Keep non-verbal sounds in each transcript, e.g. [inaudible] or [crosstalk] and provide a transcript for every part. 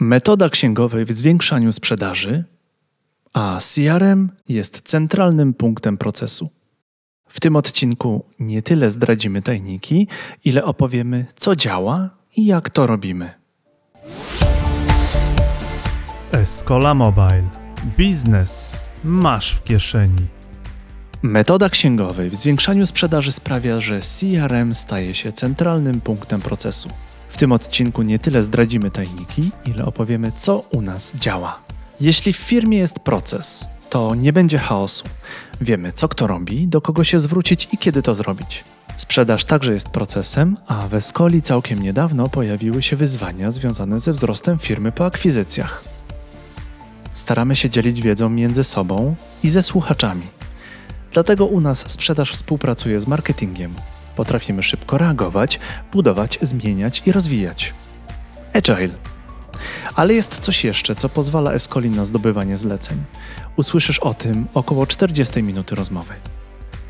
Metoda księgowej w zwiększaniu sprzedaży, a CRM jest centralnym punktem procesu. W tym odcinku nie tyle zdradzimy tajniki, ile opowiemy, co działa i jak to robimy. Escola Mobile. Biznes masz w kieszeni. Metoda księgowej w zwiększaniu sprzedaży sprawia, że CRM staje się centralnym punktem procesu. W tym odcinku nie tyle zdradzimy tajniki, ile opowiemy, co u nas działa. Jeśli w firmie jest proces, to nie będzie chaosu. Wiemy, co kto robi, do kogo się zwrócić i kiedy to zrobić. Sprzedaż także jest procesem, a w Escoli całkiem niedawno pojawiły się wyzwania związane ze wzrostem firmy po akwizycjach. Staramy się dzielić wiedzą między sobą i ze słuchaczami. Dlatego u nas sprzedaż współpracuje z marketingiem. Potrafimy szybko reagować, budować, zmieniać i rozwijać. Agile. Ale jest coś jeszcze, co pozwala Escoli na zdobywanie zleceń. Usłyszysz o tym około 40 minuty rozmowy.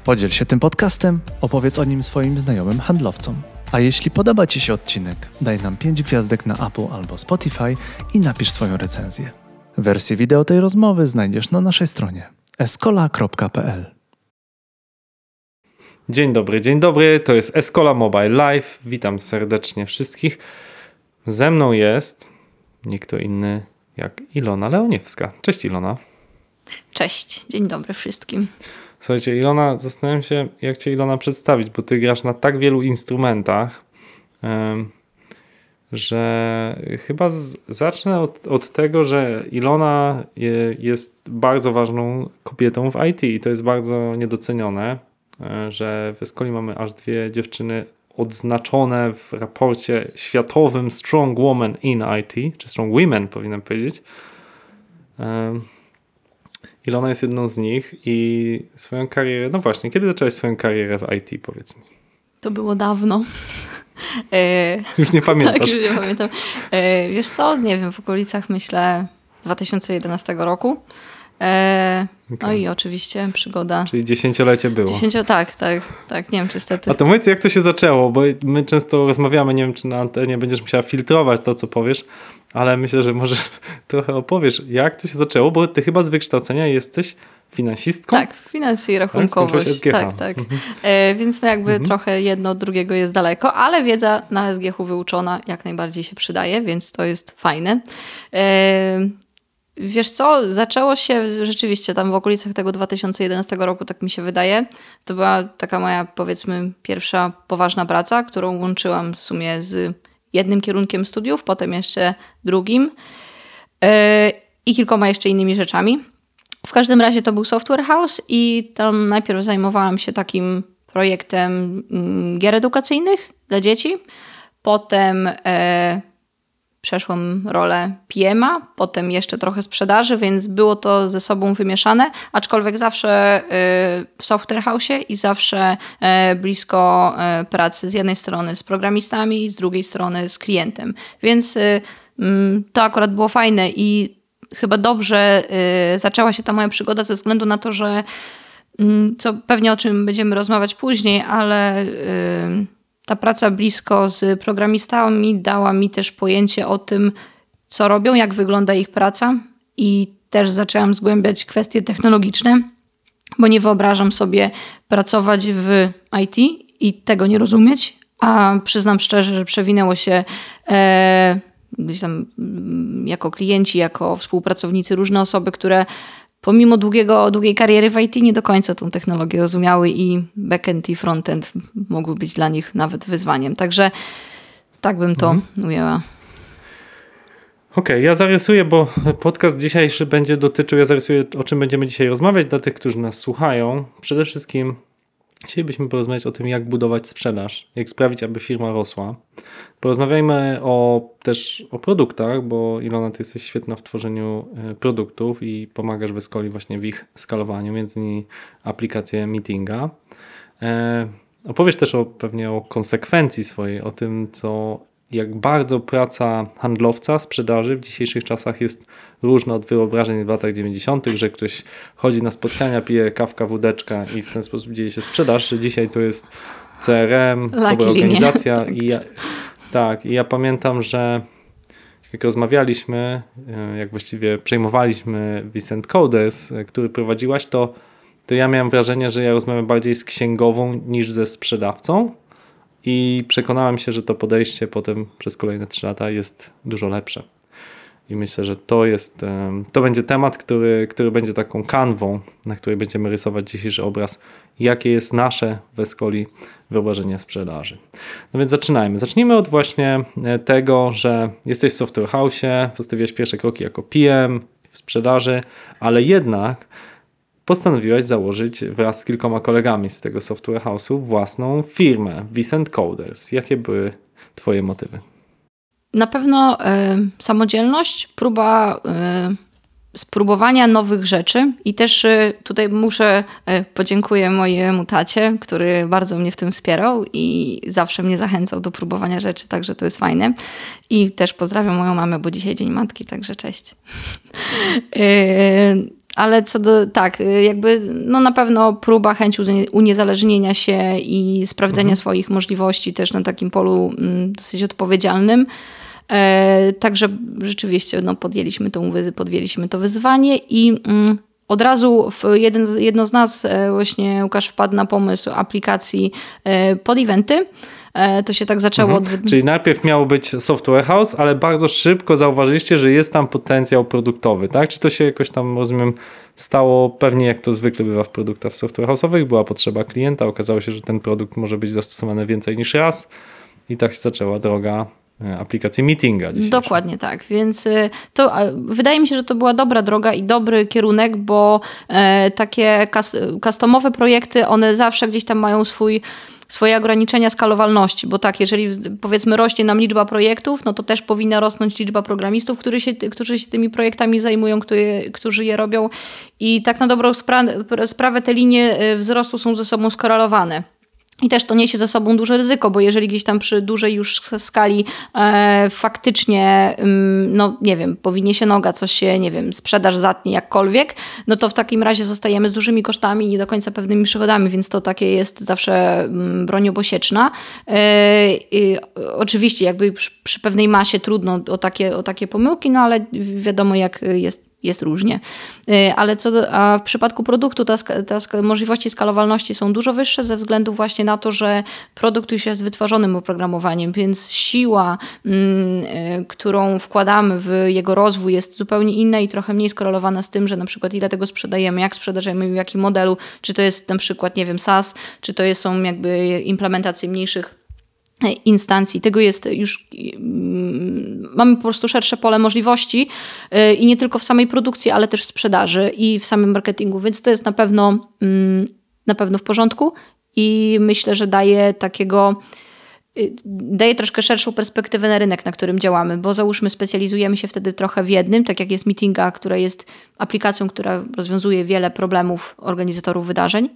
Podziel się tym podcastem, opowiedz o nim swoim znajomym handlowcom. A jeśli podoba Ci się odcinek, daj nam 5 gwiazdek na Apple albo Spotify i napisz swoją recenzję. Wersję wideo tej rozmowy znajdziesz na naszej stronie escola.pl. Dzień dobry, dzień dobry. To jest Escola Mobile Live. Witam serdecznie wszystkich. Ze mną jest nie kto inny jak Ilona Leoniewska. Cześć Ilona. Cześć, dzień dobry wszystkim. Słuchajcie, Ilona, zastanawiam się, jak cię Ilona przedstawić, bo ty grasz na tak wielu instrumentach, że chyba zacznę od, od, tego, że Ilona je, jest bardzo ważną kobietą w IT i to jest bardzo niedocenione, że w Escoli mamy aż dwie dziewczyny odznaczone w raporcie światowym Strong Woman in IT, czy Strong Women powinienem powiedzieć. Ilona jest jedną z nich i swoją karierę, no właśnie, kiedy zaczęłaś swoją karierę w IT, powiedz mi? To było dawno. [laughs] E, już nie pamiętasz. [laughs] Tak, już nie pamiętam. E, wiesz co, nie wiem, w okolicach myślę 2011 roku. E, okay. No i oczywiście przygoda. Czyli dziesięciolecie było. Dziesięcio, tak, tak, tak, nie wiem czy stety. A to powiedz jak to się zaczęło, bo my często rozmawiamy, nie wiem czy na antenie będziesz musiała filtrować to co powiesz, ale myślę, że może [laughs] trochę opowiesz jak to się zaczęło, bo ty chyba z wykształcenia jesteś finansistką? Tak, finanse i rachunkowość. Tak, tak. tak. Mhm. E, więc no jakby mhm. trochę jedno od drugiego jest daleko, ale wiedza na SGH wyuczona jak najbardziej się przydaje, więc to jest fajne. E, Wiesz co, zaczęło się rzeczywiście tam w okolicach tego 2011 roku, tak mi się wydaje. To była taka moja, powiedzmy, pierwsza poważna praca, którą łączyłam w sumie z jednym kierunkiem studiów, potem jeszcze drugim yy, i kilkoma jeszcze innymi rzeczami. W każdym razie to był Software House i tam najpierw zajmowałam się takim projektem mm, gier edukacyjnych dla dzieci. Potem yy, przeszłam rolę PM-a, potem jeszcze trochę sprzedaży, więc było to ze sobą wymieszane, aczkolwiek zawsze y, w software house i zawsze y, blisko y, pracy z jednej strony z programistami, z drugiej strony z klientem. Więc mm, to akurat było fajne i chyba dobrze zaczęła się ta moja przygoda ze względu na to, że mm, co pewnie o czym będziemy rozmawiać później, ale ta praca blisko z programistami dała mi też pojęcie o tym, co robią, jak wygląda ich praca i też zaczęłam zgłębiać kwestie technologiczne, bo nie wyobrażam sobie pracować w IT i tego nie rozumieć, a przyznam szczerze, że przewinęło się e, gdzieś tam mm, jako klienci, jako współpracownicy różne osoby, które pomimo długiego, długiej kariery w IT nie do końca tą technologię rozumiały i backend i frontend mogły być dla nich nawet wyzwaniem. Także tak bym to mhm. ujęła. Okej, okay, ja zarysuję, bo podcast dzisiejszy będzie dotyczył, ja zarysuję o czym będziemy dzisiaj rozmawiać dla tych, którzy nas słuchają. Przede wszystkim Chcielibyśmy porozmawiać o tym, jak budować sprzedaż, jak sprawić, aby firma rosła. Porozmawiajmy o, też o produktach, bo Ilona, ty jesteś świetna w tworzeniu e, produktów i pomagasz w Escoli właśnie w ich skalowaniu, między innymi aplikację Meetinga. E, opowiesz też o, pewnie o konsekwencji swojej, o tym, co jak bardzo praca handlowca sprzedaży w dzisiejszych czasach jest różna od wyobrażeń w latach 90., że ktoś chodzi na spotkania, pije kawka, wódeczka i w ten sposób dzieje się sprzedaż, że dzisiaj to jest CRM, dobra organizacja i ja, tak, i ja pamiętam, że jak rozmawialiśmy, e, jak właściwie przejmowaliśmy Vicent Coders, e, który prowadziłaś, to, to ja miałem wrażenie, że ja rozmawiam bardziej z księgową niż ze sprzedawcą i przekonałem się, że to podejście potem przez kolejne trzy lata jest dużo lepsze. I myślę, że to jest, to będzie temat, który, który będzie taką kanwą, na której będziemy rysować dzisiejszy obraz, jakie jest nasze w Escoli wyobrażenie sprzedaży. No więc zaczynajmy. Zacznijmy od właśnie e, tego, że jesteś w Software House, postawiłeś pierwsze kroki jako PM w sprzedaży, ale jednak postanowiłeś założyć wraz z kilkoma kolegami z tego Software House'u własną firmę, Vicent Coders. Jakie były Twoje motywy? Na pewno y, samodzielność, próba y, spróbowania nowych rzeczy i też y, tutaj muszę y, podziękuję mojemu tacie, który bardzo mnie w tym wspierał i zawsze mnie zachęcał do próbowania rzeczy, także to jest fajne. I też pozdrawiam moją mamę, bo dzisiaj Dzień Matki, także cześć. [laughs] Y, ale co do, tak, jakby no na pewno próba, chęć uniezależnienia się i sprawdzenia mhm. swoich możliwości też na takim polu mm, dosyć odpowiedzialnym. E, także rzeczywiście no, podjęliśmy, to, podjęliśmy to wyzwanie i mm, od razu jeden, jedno z nas, e, właśnie Łukasz wpadł na pomysł aplikacji e, pod eventy. To się tak zaczęło. Mhm. Od... Czyli najpierw miało być software house, ale bardzo szybko zauważyliście, że jest tam potencjał produktowy, tak? Czy to się jakoś tam, rozumiem, stało pewnie jak to zwykle bywa w produktach software house'owych, była potrzeba klienta, okazało się, że ten produkt może być zastosowany więcej niż raz i tak się zaczęła droga E, aplikacji meetinga. Dokładnie tak, więc e, to wydaje mi się, że to była dobra droga i dobry kierunek, bo e, takie customowe projekty, one zawsze gdzieś tam mają swój swoje ograniczenia skalowalności, bo tak, jeżeli powiedzmy rośnie nam liczba projektów, no to też powinna rosnąć liczba programistów, którzy się, którzy się tymi projektami zajmują, którzy, je robią i tak na dobrą spra- sprawę te linie wzrostu są ze sobą skorelowane. I też to niesie ze sobą duże ryzyko, bo jeżeli gdzieś tam przy dużej już skali e, faktycznie, ym, no nie wiem, powinie się noga, coś się, nie wiem, sprzedaż zatnie jakkolwiek, no to w takim razie zostajemy z dużymi kosztami i nie do końca pewnymi przychodami, więc to takie jest zawsze ym, broń obosieczna. E, oczywiście jakby przy, przy, pewnej masie trudno o takie, o takie pomyłki, no ale wiadomo jak jest jest różnie. Y, ale co do, a w przypadku produktu ta, ta możliwości skalowalności są dużo wyższe ze względu właśnie na to, że produkt już jest wytworzonym oprogramowaniem, więc siła, mm, y, którą wkładamy w jego rozwój jest zupełnie inna i trochę mniej skorelowana z tym, że na przykład ile tego sprzedajemy, jak sprzedajemy, w jakim modelu, czy to jest na przykład, nie wiem, SaaS, czy to są jakby implementacje mniejszych instancji. Tego jest już, mm, mamy po prostu szersze pole możliwości y, i nie tylko w samej produkcji, ale też w sprzedaży i w samym marketingu, więc to jest na pewno, mm, na pewno w porządku i myślę, że daje takiego, y, daje troszkę szerszą perspektywę na rynek, na którym działamy, bo załóżmy specjalizujemy się wtedy trochę w jednym, tak jak jest Meetinga, która jest aplikacją, która rozwiązuje wiele problemów organizatorów wydarzeń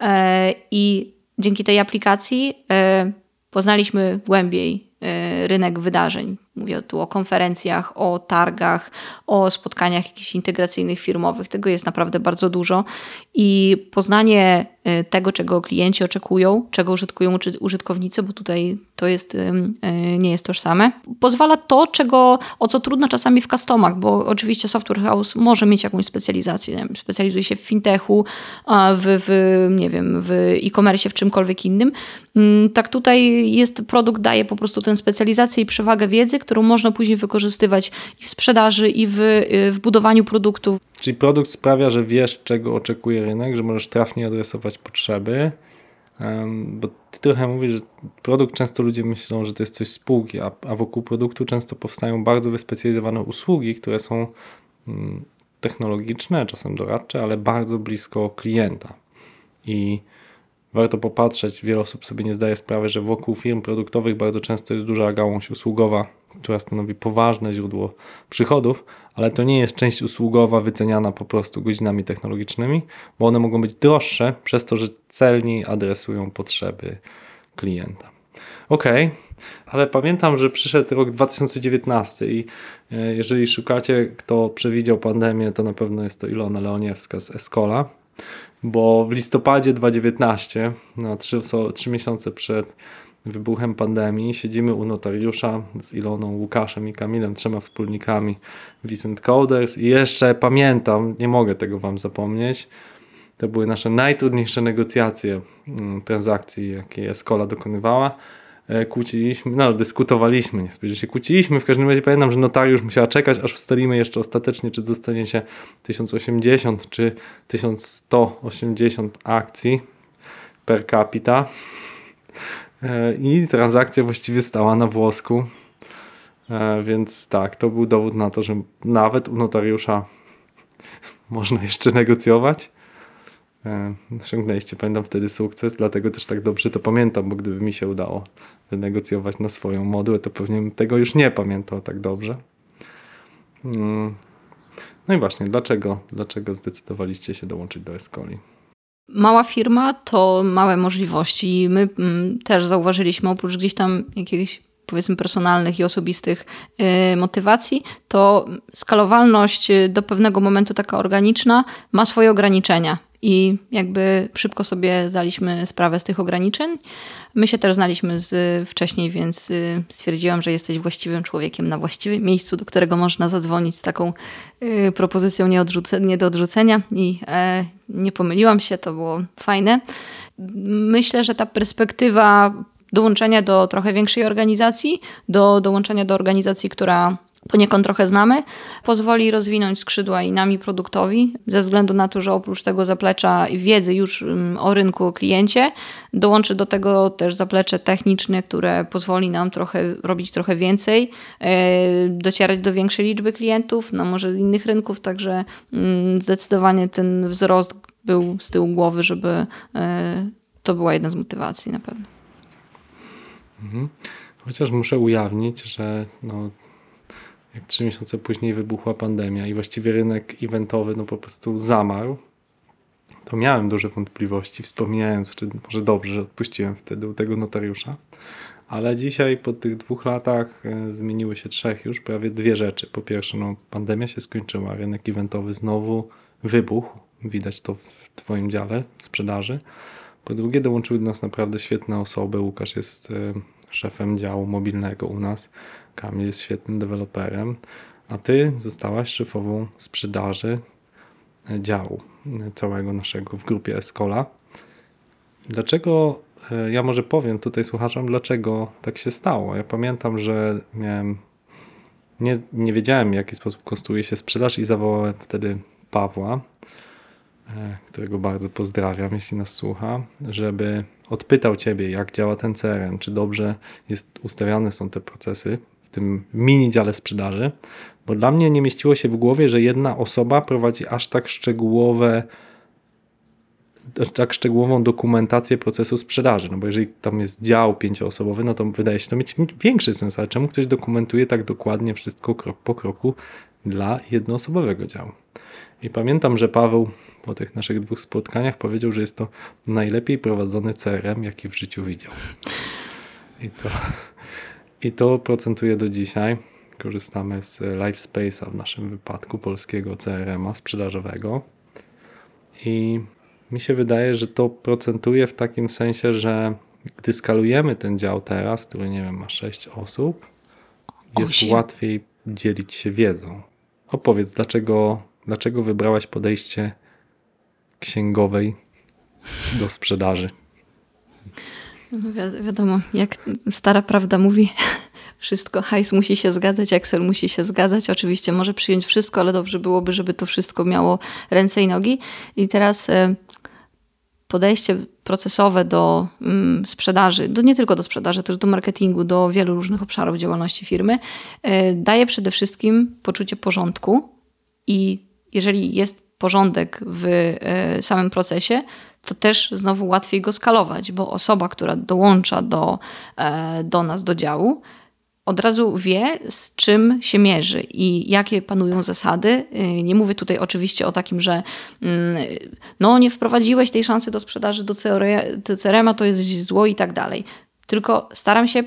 e, i dzięki tej aplikacji e, poznaliśmy głębiej e, rynek wydarzeń. Mówię tu o konferencjach, o targach, o spotkaniach jakichś integracyjnych firmowych. Tego jest naprawdę bardzo dużo i poznanie y, tego, czego klienci oczekują, czego użytkują użytkownicy, bo tutaj to jest, y, nie jest tożsame, pozwala to, czego, o co trudno czasami w customach, bo oczywiście software house może mieć jakąś specjalizację. Wiem, specjalizuje się w fintechu, w, w nie wiem, w e-commerce, w czymkolwiek innym. Mm, tak tutaj jest, produkt daje po prostu tę specjalizację i przewagę wiedzy, którą można później wykorzystywać i w sprzedaży, i w, y, w budowaniu produktów. Czyli produkt sprawia, że wiesz, czego oczekuje rynek, że możesz trafnie adresować potrzeby. Bo ty trochę mówisz, że produkt często ludzie myślą, że to jest coś spółki, a, a wokół produktu często powstają bardzo wyspecjalizowane usługi, które są mm, technologiczne, czasem doradcze, ale bardzo blisko klienta. I warto popatrzeć, wiele osób sobie nie zdaje sprawy, że wokół firm produktowych bardzo często jest duża gałąź usługowa, która stanowi poważne źródło przychodów, ale to nie jest część usługowa wyceniana po prostu godzinami technologicznymi, bo one mogą być droższe przez to, że celniej adresują potrzeby klienta. Ok, ale pamiętam, że przyszedł rok 2019 i e, jeżeli szukacie, kto przewidział pandemię, to na pewno jest to Ilona Leoniewska z Escola bo w listopadzie 2019, no, trzy, trzy miesiące przed wybuchem pandemii siedzimy u notariusza z Iloną, Łukaszem i Kamilem, trzema wspólnikami Vicent Coders i jeszcze pamiętam, nie mogę tego wam zapomnieć, to były nasze najtrudniejsze negocjacje mm, transakcji, jakie Escola dokonywała. E, kłóciliśmy, no dyskutowaliśmy, nie spojrzeć się kłóciliśmy. W każdym razie pamiętam, że notariusz musiała czekać, aż ustalimy jeszcze ostatecznie, czy zostaniecie 1080 czy 1180 akcji per capita. E, I transakcja właściwie stała na włosku. E, więc tak, to był dowód na to, że nawet u notariusza [laughs] można jeszcze negocjować. E, osiągnęliście, pamiętam wtedy sukces, dlatego też tak dobrze to pamiętam, bo gdyby mi się udało wynegocjować na swoją modłę, to pewnie bym tego już nie pamiętał tak dobrze. Mm. No i właśnie, dlaczego, dlaczego zdecydowaliście się dołączyć do Escoli? Mała firma to małe możliwości. My mm, też zauważyliśmy, oprócz gdzieś tam jakichś powiedzmy personalnych i osobistych y, motywacji, to skalowalność y, do pewnego momentu taka organiczna ma swoje ograniczenia. I jakby szybko sobie zdaliśmy sprawę z tych ograniczeń. My się też znaliśmy z, wcześniej, więc y, stwierdziłam, że jesteś właściwym człowiekiem na właściwym miejscu, do którego można zadzwonić z taką y, propozycją nie, nie do odrzucenia. I e, nie pomyliłam się, to było fajne. Myślę, że ta perspektywa dołączenia do trochę większej organizacji, do dołączenia do organizacji, która poniekąd trochę znamy, pozwoli rozwinąć skrzydła i nami produktowi, ze względu na to, że oprócz tego zaplecza wiedzy już mm, o rynku, o kliencie, dołączy do tego też zaplecze techniczne, które pozwoli nam trochę robić trochę więcej, e, docierać do większej liczby klientów, no może innych rynków, także mm, zdecydowanie ten wzrost był z tyłu głowy, żeby e, to była jedna z motywacji na pewno. Mhm. Chociaż muszę ujawnić, że no, jak trzy miesiące później wybuchła pandemia i właściwie rynek eventowy no, po prostu zamarł, to miałem duże wątpliwości, wspominając, czy może dobrze, że odpuściłem wtedy u tego notariusza. Ale dzisiaj po tych dwóch latach e, zmieniły się trzech już prawie dwie rzeczy. Po pierwsze, no, pandemia się skończyła, rynek eventowy znowu wybuchł. Widać to w Twoim dziale sprzedaży. Po drugie, dołączyły do nas naprawdę świetne osoby. Łukasz jest e, szefem działu mobilnego u nas. Kamil jest świetnym deweloperem, a ty zostałaś szefową sprzedaży e, działu e, całego naszego w grupie Escola. Dlaczego, ja może powiem tutaj słuchaczom, dlaczego tak się stało. Ja pamiętam, że miałem, nie, nie wiedziałem w jaki sposób konstruuje się sprzedaż i zawołałem wtedy Pawła, którego bardzo pozdrawiam, jeśli nas słucha, żeby odpytał Ciebie, jak działa ten CRM, czy dobrze jest ustawiane są te procesy w tym mini dziale sprzedaży, bo dla mnie nie mieściło się w głowie, że jedna osoba prowadzi aż tak szczegółowe tak szczegółową dokumentację procesu sprzedaży, no bo jeżeli tam jest dział pięcioosobowy, no to wydaje się to mieć większy sens, ale czemu ktoś dokumentuje tak dokładnie wszystko krok po kroku dla jednoosobowego działu? I pamiętam, że Paweł po tych naszych dwóch spotkaniach powiedział, że jest to najlepiej prowadzony CRM, jaki w życiu widział. I to, i to procentuje do dzisiaj. Korzystamy z LiveSpace'a w naszym wypadku, polskiego CRM-a sprzedażowego. I mi się wydaje, że to procentuje w takim sensie, że gdy skalujemy ten dział teraz, który nie wiem, ma 6 osób, jest łatwiej dzielić się wiedzą. Opowiedz, dlaczego Dlaczego wybrałaś podejście księgowej do sprzedaży? No wi wiadomo, jak stara prawda mówi, [laughs] wszystko, hajs musi się zgadzać, Excel musi się zgadzać. Oczywiście może przyjąć wszystko, ale dobrze byłoby, żeby to wszystko miało ręce i nogi. I teraz e, podejście procesowe do mm, sprzedaży, do, nie tylko do sprzedaży, też do marketingu, do wielu różnych obszarów działalności firmy, e, daje przede wszystkim poczucie porządku i jeżeli jest porządek w e, samym procesie, to też znowu łatwiej go skalować, bo osoba, która dołącza do, e, do nas, do działu, od razu wie, z czym się mierzy i jakie panują zasady. E, nie mówię tutaj oczywiście o takim, że mm, no nie wprowadziłeś tej szansy do sprzedaży do CRM-a, to jest zło i tak dalej. Tylko staram się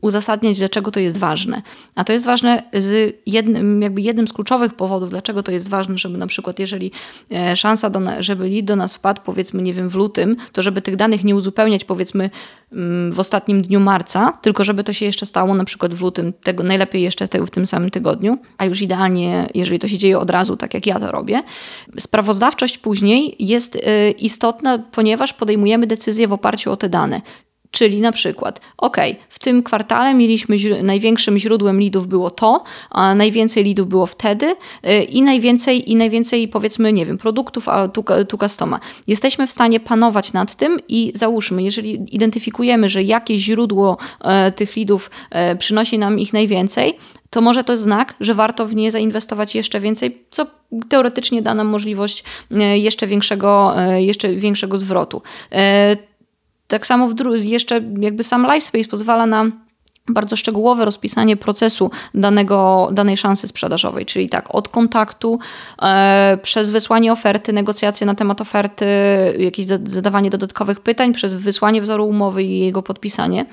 uzasadniać, dlaczego to jest ważne. A to jest ważne z jednym, jakby jednym z kluczowych powodów, dlaczego to jest ważne, żeby na przykład, jeżeli e, szansa, do, żeby lead do nas wpadł, powiedzmy, nie wiem, w lutym, to żeby tych danych nie uzupełniać, powiedzmy, mm, w ostatnim dniu marca, tylko żeby to się jeszcze stało na przykład w lutym, tego najlepiej jeszcze w tym samym tygodniu, a już idealnie, jeżeli to się dzieje od razu, tak jak ja to robię. Sprawozdawczość później jest e, istotna, ponieważ podejmujemy decyzje w oparciu o te dane. Czyli na przykład, ok, w tym kwartale mieliśmy największym źródłem lidów było to, a najwięcej lidów było wtedy yy, i najwięcej, i najwięcej powiedzmy, nie wiem, produktów a tu, tu customa. Jesteśmy w stanie panować nad tym i załóżmy, jeżeli identyfikujemy, że jakieś źródło yy, tych lidów yy, przynosi nam ich najwięcej, to może to znak, że warto w nie zainwestować jeszcze więcej, co teoretycznie da nam możliwość yy, jeszcze większego, yy, jeszcze większego zwrotu. Tak samo jeszcze jakby sam LiveSpace pozwala na bardzo szczegółowe rozpisanie procesu danego, danej szansy sprzedażowej, czyli tak od kontaktu e, przez wysłanie oferty, negocjacje na temat oferty, jakieś zadawanie dodatkowych pytań, przez wysłanie wzoru umowy i jego podpisanie.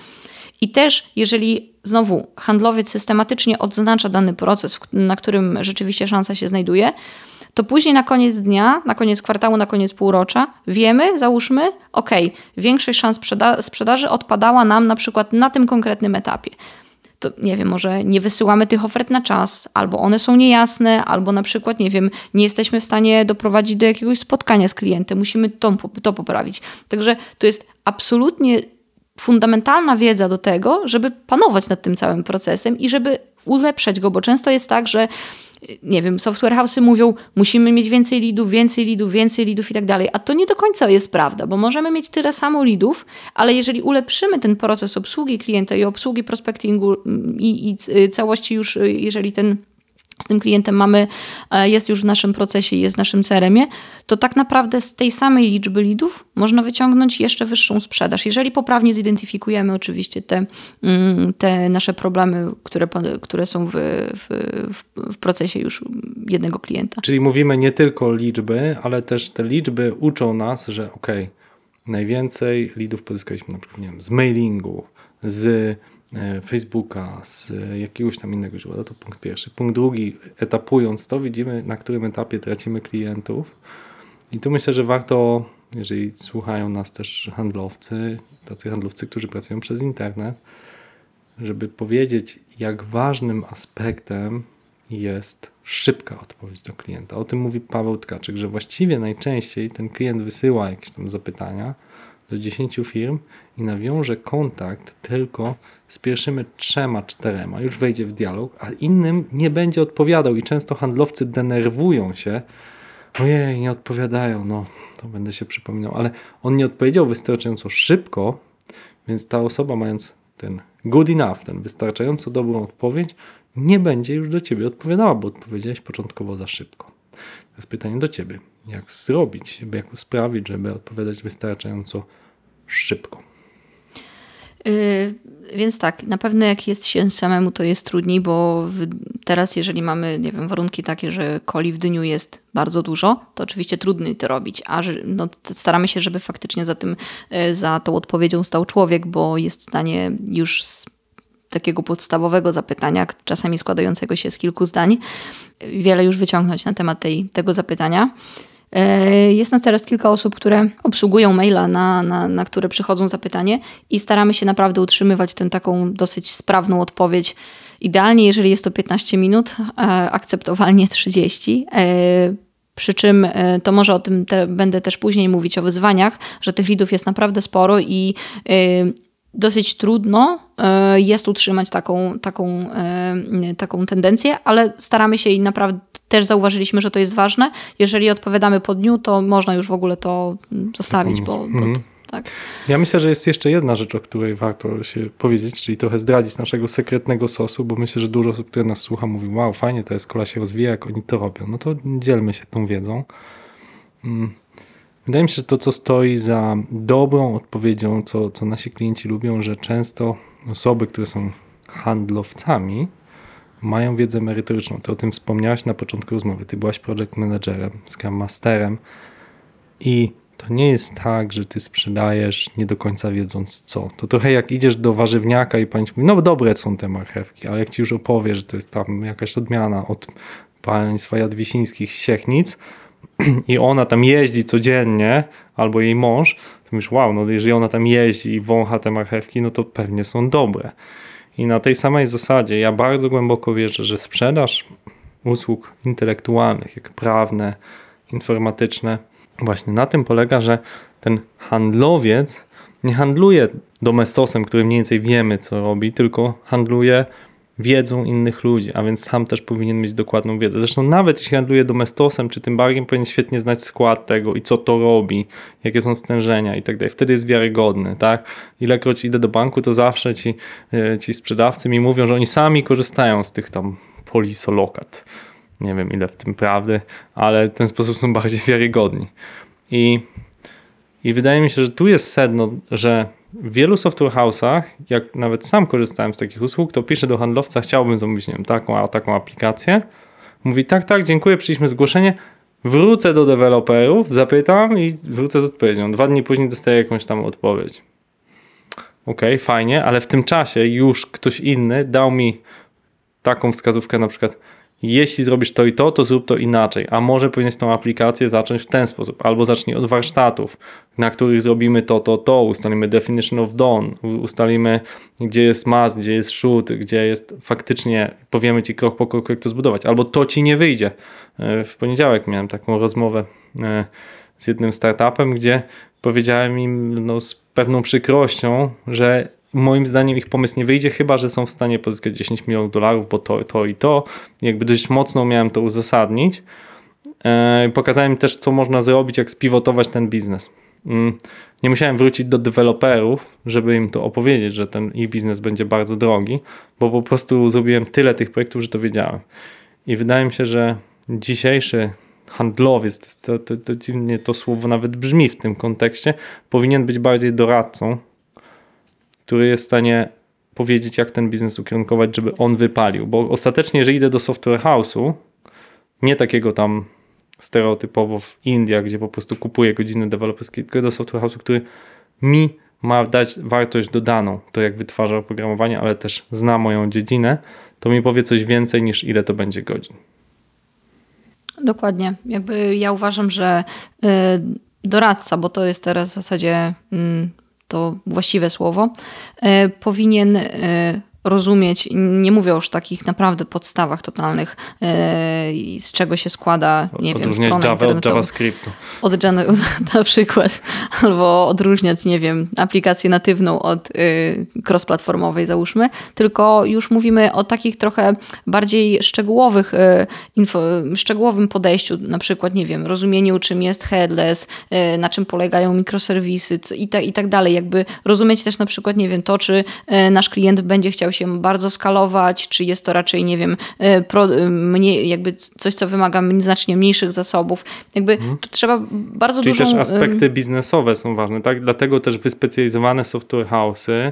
I też, jeżeli znowu handlowiec systematycznie odznacza dany proces, na którym rzeczywiście szansa się znajduje, to później na koniec dnia, na koniec kwartału, na koniec półrocza wiemy, załóżmy, ok, większość szans sprzeda sprzedaży odpadała nam na przykład na tym konkretnym etapie. To nie wiem, może nie wysyłamy tych ofert na czas, albo one są niejasne, albo na przykład, nie wiem, nie jesteśmy w stanie doprowadzić do jakiegoś spotkania z klientem, musimy to, to poprawić. Także to jest absolutnie fundamentalna wiedza do tego, żeby panować nad tym całym procesem i żeby ulepszać go, bo często jest tak, że nie wiem, software house'y mówią, musimy mieć więcej lidów, więcej lidów, więcej lidów i tak dalej. A to nie do końca jest prawda, bo możemy mieć tyle samo lidów, ale jeżeli ulepszymy ten proces obsługi klienta i obsługi prospectingu mm, i, i całości już, jeżeli ten z tym klientem mamy, e, jest już w naszym procesie, jest w naszym CRM-ie, to tak naprawdę z tej samej liczby lidów można wyciągnąć jeszcze wyższą sprzedaż. Jeżeli poprawnie zidentyfikujemy oczywiście te, mm, te nasze problemy, które, które są w, w, w procesie już jednego klienta. Czyli mówimy nie tylko liczby, ale też te liczby uczą nas, że ok, najwięcej lidów pozyskaliśmy na przykład wiem, z mailingu, z Facebooka, z jakiegoś tam innego źródła. To punkt pierwszy. Punkt drugi, etapując to, widzimy na którym etapie tracimy klientów. I tu myślę, że warto, jeżeli słuchają nas też handlowcy, tacy handlowcy, którzy pracują przez internet, żeby powiedzieć, jak ważnym aspektem jest szybka odpowiedź do klienta. O tym mówi Paweł Tkaczyk, że właściwie najczęściej ten klient wysyła jakieś tam zapytania do 10 firm i nawiąże kontakt tylko z pierwszymi trzema, czterema, już wejdzie w dialog, a innym nie będzie odpowiadał i często handlowcy denerwują się, ojej, nie odpowiadają, no to będę się przypominał, ale on nie odpowiedział wystarczająco szybko, więc ta osoba mając ten good enough, ten wystarczająco dobrą odpowiedź, nie będzie już do ciebie odpowiadała, bo odpowiedziałeś początkowo za szybko. Teraz pytanie do ciebie. Jak zrobić, jak sprawić, żeby odpowiadać wystarczająco szybko? Yy, więc tak, na pewno jak jest się samemu, to jest trudniej, bo teraz, jeżeli mamy, nie wiem, warunki takie, że coli w dniu jest bardzo dużo, to oczywiście trudniej to robić, a no, staramy się, żeby faktycznie za tym, yy, za tą odpowiedzią stał człowiek, bo jest w stanie już z takiego podstawowego zapytania, czasami składającego się z kilku zdań, wiele już wyciągnąć na temat tej, tego zapytania. E, jest nas teraz kilka osób, które obsługują maila, na, na, na które przychodzą zapytanie i staramy się naprawdę utrzymywać tę taką dosyć sprawną odpowiedź. Idealnie, jeżeli jest to 15 minut, e, akceptowalnie 30. E, przy czym to może o tym te, będę też później mówić o wyzwaniach, że tych lidów jest naprawdę sporo i dosyć trudno e, jest utrzymać taką, taką, e, taką tendencję, ale staramy się i naprawdę też zauważyliśmy, że to jest ważne. Jeżeli odpowiadamy po dniu, to można już w ogóle to zostawić, bo, bo mhm. tak. Ja myślę, że jest jeszcze jedna rzecz, o której warto się powiedzieć, czyli trochę zdradzić naszego sekretnego sosu, bo myślę, że dużo osób, które nas słucha, mówi, wow, fajnie, to jest kola się rozwija, jak oni to robią. No to dzielmy się tą wiedzą. Mm. Wydaje mi się, że to, co stoi za dobrą odpowiedzią, co, co nasi klienci lubią, że często osoby, które są handlowcami, mają wiedzę merytoryczną. Ty o tym wspomniałaś na początku rozmowy. Ty byłaś project managerem, scrum masterem i to nie jest tak, że ty sprzedajesz nie do końca wiedząc co. To trochę jak idziesz do warzywniaka i pani mówi, no dobre są te marchewki, ale jak ci już opowie, że to jest tam jakaś odmiana od państwa jadwisińskich siechnic [clears throat] i ona tam jeździ codziennie, albo jej mąż, to myślisz, wow, no jeżeli ona tam jeździ i wącha te marchewki, no to pewnie są dobre. I na tej samej zasadzie ja bardzo głęboko wierzę, że sprzedaż usług intelektualnych, jak prawne, informatyczne, właśnie na tym polega, że ten handlowiec nie handluje domestosem, który mniej więcej wiemy, co robi, tylko handluje wiedzą innych ludzi, a więc sam też powinien mieć dokładną wiedzę. Zresztą nawet jeśli handluje domestosem czy tym bargiem, powinien świetnie znać skład tego i co to robi, jakie są stężenia i tak dalej. Wtedy jest wiarygodny, tak? Ilekroć idę do banku, to zawsze ci, e, ci sprzedawcy mi mówią, że oni sami korzystają z tych tam polisolokat. Nie wiem ile w tym prawdy, ale w ten sposób są bardziej wiarygodni. I, i wydaje mi się, że tu jest sedno, że w wielu software house'ach, jak nawet sam korzystałem z takich usług, to piszę do handlowca, chciałbym zamówić nie wiem, taką, a taką aplikację. Mówi, tak, tak, dziękuję, przyjęliśmy zgłoszenie. Wrócę do deweloperów, zapytam i wrócę z odpowiedzią. Dwa dni później dostaję jakąś tam odpowiedź. Okay, fajnie, ale w tym czasie już ktoś inny dał mi taką wskazówkę, na przykład jeśli zrobisz to i to, to zrób to inaczej. A może powinieneś tą aplikację zacząć w ten sposób. Albo zacznij od warsztatów, na których zrobimy to, to, to. Ustalimy definition of done, ustalimy gdzie jest must, gdzie jest should, gdzie jest faktycznie, powiemy ci krok po kroku, jak to zbudować. Albo to ci nie wyjdzie. E, w poniedziałek miałem taką rozmowę e, z jednym startupem, gdzie powiedziałem im no, z pewną przykrością, że moim zdaniem ich pomysł nie wyjdzie, chyba że są w stanie pozyskać 10 milionów dolarów, bo to, to i to. Jakby dość mocno miałem to uzasadnić. E, pokazałem też, co można zrobić, jak spiwotować ten biznes. Mm, nie musiałem wrócić do deweloperów, żeby im to opowiedzieć, że ten ich biznes będzie bardzo drogi, bo po prostu zrobiłem tyle tych projektów, że to wiedziałem. I wydaje mi się, że dzisiejszy handlowiec, to, to, to dziwnie to słowo nawet brzmi w tym kontekście, powinien być bardziej doradcą który jest w stanie powiedzieć, jak ten biznes ukierunkować, żeby on wypalił. Bo ostatecznie, jeżeli idę do software house'u, nie takiego tam stereotypowo w Indiach, gdzie po prostu kupuję godziny deweloperskie, tylko do software house'u, który mi ma dać wartość dodaną, to jak wytwarza oprogramowanie, ale też zna moją dziedzinę, to mi powie coś więcej niż ile to będzie godzin. Dokładnie. Jakby ja uważam, że y, doradca, bo to jest teraz w zasadzie mm, to właściwe słowo, e, powinien e, rozumieć, nie mówię już takich naprawdę podstawach totalnych, yy, z czego się składa, nie wiem, strona Java od JavaScriptu. Od [laughs] na przykład, albo odróżniać, nie wiem, aplikację natywną od yy, cross-platformowej załóżmy, tylko już mówimy o takich trochę bardziej szczegółowych, yy, info, szczegółowym podejściu, na przykład, nie wiem, rozumieniu czym jest headless, yy, na czym polegają mikroserwisy i, ta, i tak dalej, jakby rozumieć też na przykład, nie wiem, to, czy yy, nasz klient będzie chciał się bardzo skalować, czy jest to raczej, nie wiem, e, pro, e, mniej, jakby coś, co wymaga znacznie mniejszych zasobów. Jakby mhm. to trzeba bardzo Czyli dużą... też aspekty biznesowe są ważne, tak? Dlatego też wyspecjalizowane software house'y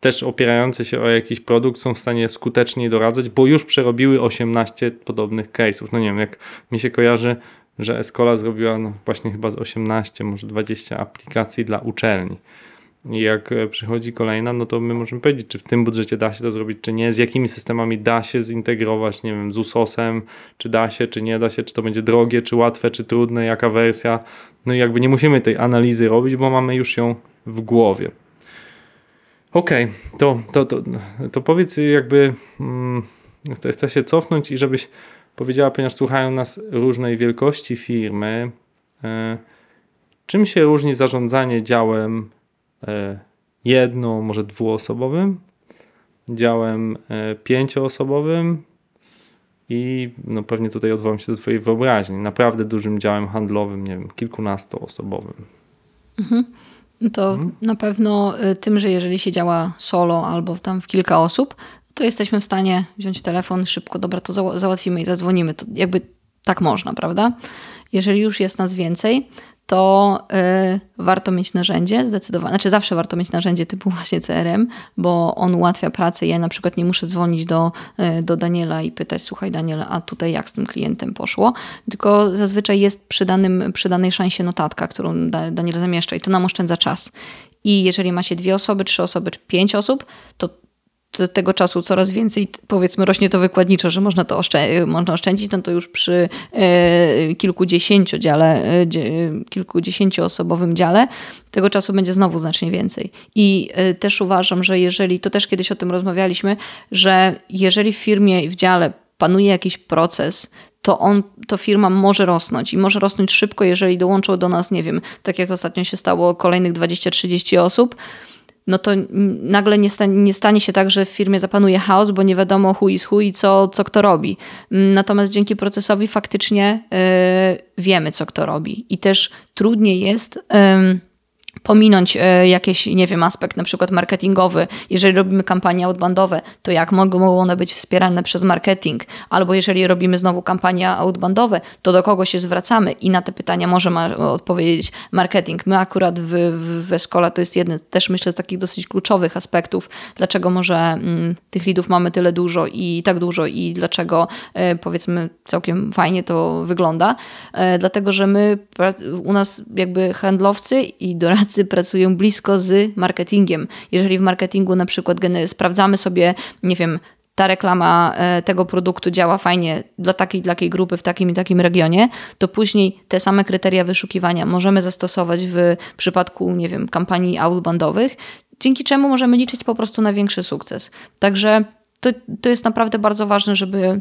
też opierające się o jakiś produkt są w stanie skuteczniej doradzać, bo już przerobiły 18 podobnych case'ów. No nie wiem, jak mi się kojarzy, że Escola zrobiła no właśnie chyba z 18, może 20 aplikacji dla uczelni. Jak e, przychodzi kolejna, no to my możemy powiedzieć, czy w tym budżecie da się to zrobić, czy nie, z jakimi systemami da się zintegrować, nie wiem, z USOS-em, czy da się, czy nie da się, czy to będzie drogie, czy łatwe, czy trudne, jaka wersja. No i jakby nie musimy tej analizy robić, bo mamy już ją w głowie. Okej, okay, to, to, to, to powiedz jakby, hmm, chcę się cofnąć i żebyś powiedziała, ponieważ słuchają nas różnej wielkości firmy, e, czym się różni zarządzanie działem jedno, może dwuosobowym, działem e, pięcioosobowym i no pewnie tutaj odwołam się do Twojej wyobraźni. Naprawdę dużym działem handlowym, nie wiem, kilkunastoosobowym. Mhm. To mhm. na pewno e, tym, że jeżeli się działa solo albo tam w kilka osób, to jesteśmy w stanie wziąć telefon szybko, dobra, to załatwimy i zadzwonimy. To jakby tak można, prawda? Jeżeli już jest nas więcej, to y, warto mieć narzędzie, zdecydowanie. Znaczy zawsze warto mieć narzędzie typu [laughs] właśnie CRM, bo on ułatwia pracę. Ja na przykład nie muszę dzwonić do, y, do Daniela i pytać, słuchaj Daniela, a tutaj jak z tym klientem poszło, tylko zazwyczaj jest przy, danym, przy danej szansie notatka, którą Daniel zamieszcza i to nam oszczędza czas. I jeżeli ma się dwie osoby, trzy osoby, pięć osób, to tego czasu coraz więcej, powiedzmy, rośnie to wykładniczo, że można to oszczędzić, można oszczędzić, no to już przy e, kilkudziesięciodziale, e, kilkudziesięcioosobowym dziale tego czasu będzie znowu znacznie więcej. I e, też uważam, że jeżeli, to też kiedyś o tym rozmawialiśmy, że jeżeli w firmie i w dziale panuje jakiś proces, to on, to firma może rosnąć i może rosnąć szybko, jeżeli dołączą do nas, nie wiem, tak jak ostatnio się stało, kolejnych 20-30 osób, no to nagle nie, sta nie stanie się tak, że w firmie zapanuje chaos, bo nie wiadomo who is who i co, co kto robi. Natomiast dzięki procesowi faktycznie yy, wiemy, co kto robi. I też trudniej jest... Yy, pominąć e, jakiś, nie wiem, aspekt na przykład marketingowy. Jeżeli robimy kampanie outbandowe, to jak mogą one być wspierane przez marketing? Albo jeżeli robimy znowu kampanie outbandowe, to do kogo się zwracamy? I na te pytania może ma odpowiedzieć marketing. My akurat w, w, w Escola to jest jeden też myślę z takich dosyć kluczowych aspektów, dlaczego może mm, tych lidów mamy tyle dużo i tak dużo i dlaczego e, powiedzmy całkiem fajnie to wygląda. E, dlatego, że my u nas jakby handlowcy i doradcy pracują blisko z marketingiem. Jeżeli w marketingu na przykład sprawdzamy sobie, nie wiem, ta reklama e, tego produktu działa fajnie dla takiej, dla takiej grupy w takim i takim regionie, to później te same kryteria wyszukiwania możemy zastosować w przypadku, nie wiem, kampanii outbandowych, dzięki czemu możemy liczyć po prostu na większy sukces. Także to, to jest naprawdę bardzo ważne, żeby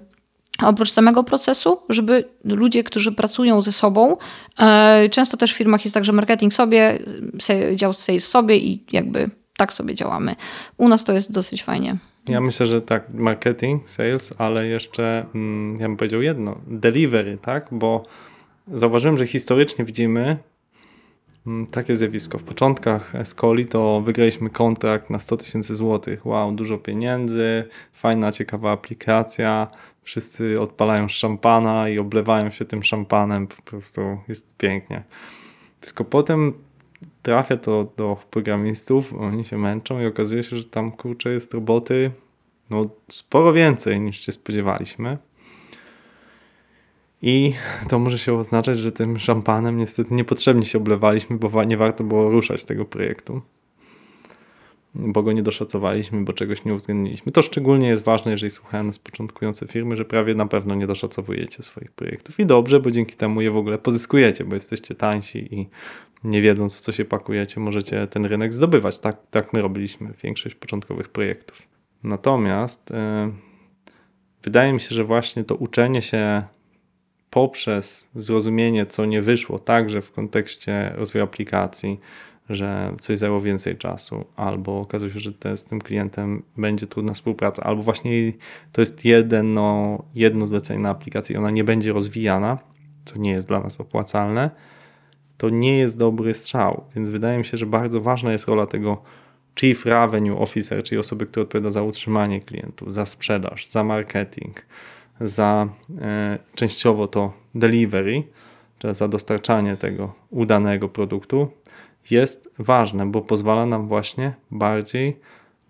oprócz samego procesu, żeby ludzie, którzy pracują ze sobą, e, często też w firmach jest tak, że marketing sobie, dział sales sobie i jakby tak sobie działamy. U nas to jest dosyć fajnie. Ja myślę, że tak, marketing, sales, ale jeszcze, mm, ja bym powiedział jedno, delivery, tak? Bo zauważyłem, że historycznie widzimy mm, takie zjawisko. W początkach Escoli to wygraliśmy kontrakt na 100 tysięcy złotych. Wow, dużo pieniędzy, fajna, ciekawa aplikacja, wszyscy odpalają szampana i oblewają się tym szampanem, po prostu jest pięknie. Tylko potem trafia to do programistów, oni się męczą i okazuje się, że tam kurczę jest roboty no, sporo więcej niż się spodziewaliśmy. I to może się oznaczać, że tym szampanem niestety niepotrzebnie się oblewaliśmy, bo nie warto było ruszać tego projektu bo go nie doszacowaliśmy, bo czegoś nie uwzględniliśmy. To szczególnie jest ważne, jeżeli słuchają nas początkujące firmy, że prawie na pewno nie doszacowujecie swoich projektów. I dobrze, bo dzięki temu je w ogóle pozyskujecie, bo jesteście tańsi i nie wiedząc w co się pakujecie, możecie ten rynek zdobywać. Tak, tak my robiliśmy większość początkowych projektów. Natomiast yy, wydaje mi się, że właśnie to uczenie się poprzez zrozumienie, co nie wyszło, także w kontekście rozwoju aplikacji, że coś zajęło więcej czasu, albo okazuje się, że te, z tym klientem będzie trudna współpraca, albo właśnie to jest jedno, jedno zlecenie na aplikacji ona nie będzie rozwijana, co nie jest dla nas opłacalne, to nie jest dobry strzał. Więc wydaje mi się, że bardzo ważna jest rola tego Chief Revenue Officer, czyli osoby, która odpowiada za utrzymanie klientów, za sprzedaż, za marketing, za e, częściowo to delivery, czyli za dostarczanie tego udanego produktu, jest ważne, bo pozwala nam właśnie bardziej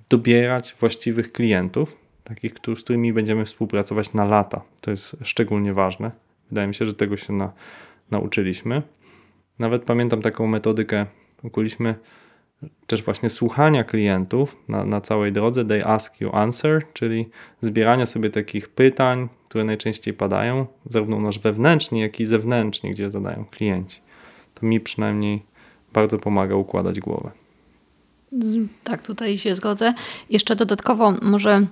dobierać właściwych klientów, takich, z którymi będziemy współpracować na lata. To jest szczególnie ważne. Wydaje mi się, że tego się na, nauczyliśmy. Nawet pamiętam taką metodykę, ukuliśmy też właśnie słuchania klientów na, na całej drodze, they ask you answer, czyli zbierania sobie takich pytań, które najczęściej padają, zarówno nasz wewnętrznie, jak i zewnętrznie, gdzie zadają klienci. To mi przynajmniej bardzo pomaga układać głowę. Tak, tutaj się zgodzę. Jeszcze dodatkowo może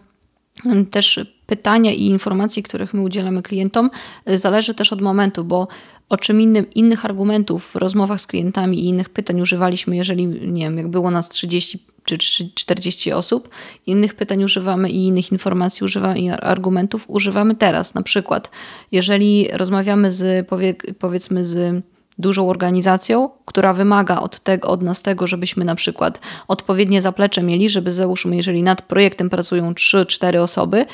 też pytania i informacji, których my udzielamy klientom, zależy też od momentu, bo o czym innym, innych argumentów w rozmowach z klientami i innych pytań używaliśmy, jeżeli, nie wiem, jak było nas 30 czy 40 osób, innych pytań używamy i innych informacji używamy i argumentów używamy teraz. Na przykład, jeżeli rozmawiamy z, powie, powiedzmy, z dużą organizacją, która wymaga od, tego, od nas tego, żebyśmy na przykład odpowiednie zaplecze mieli, żeby załóżmy, jeżeli nad projektem pracują 3-4 osoby,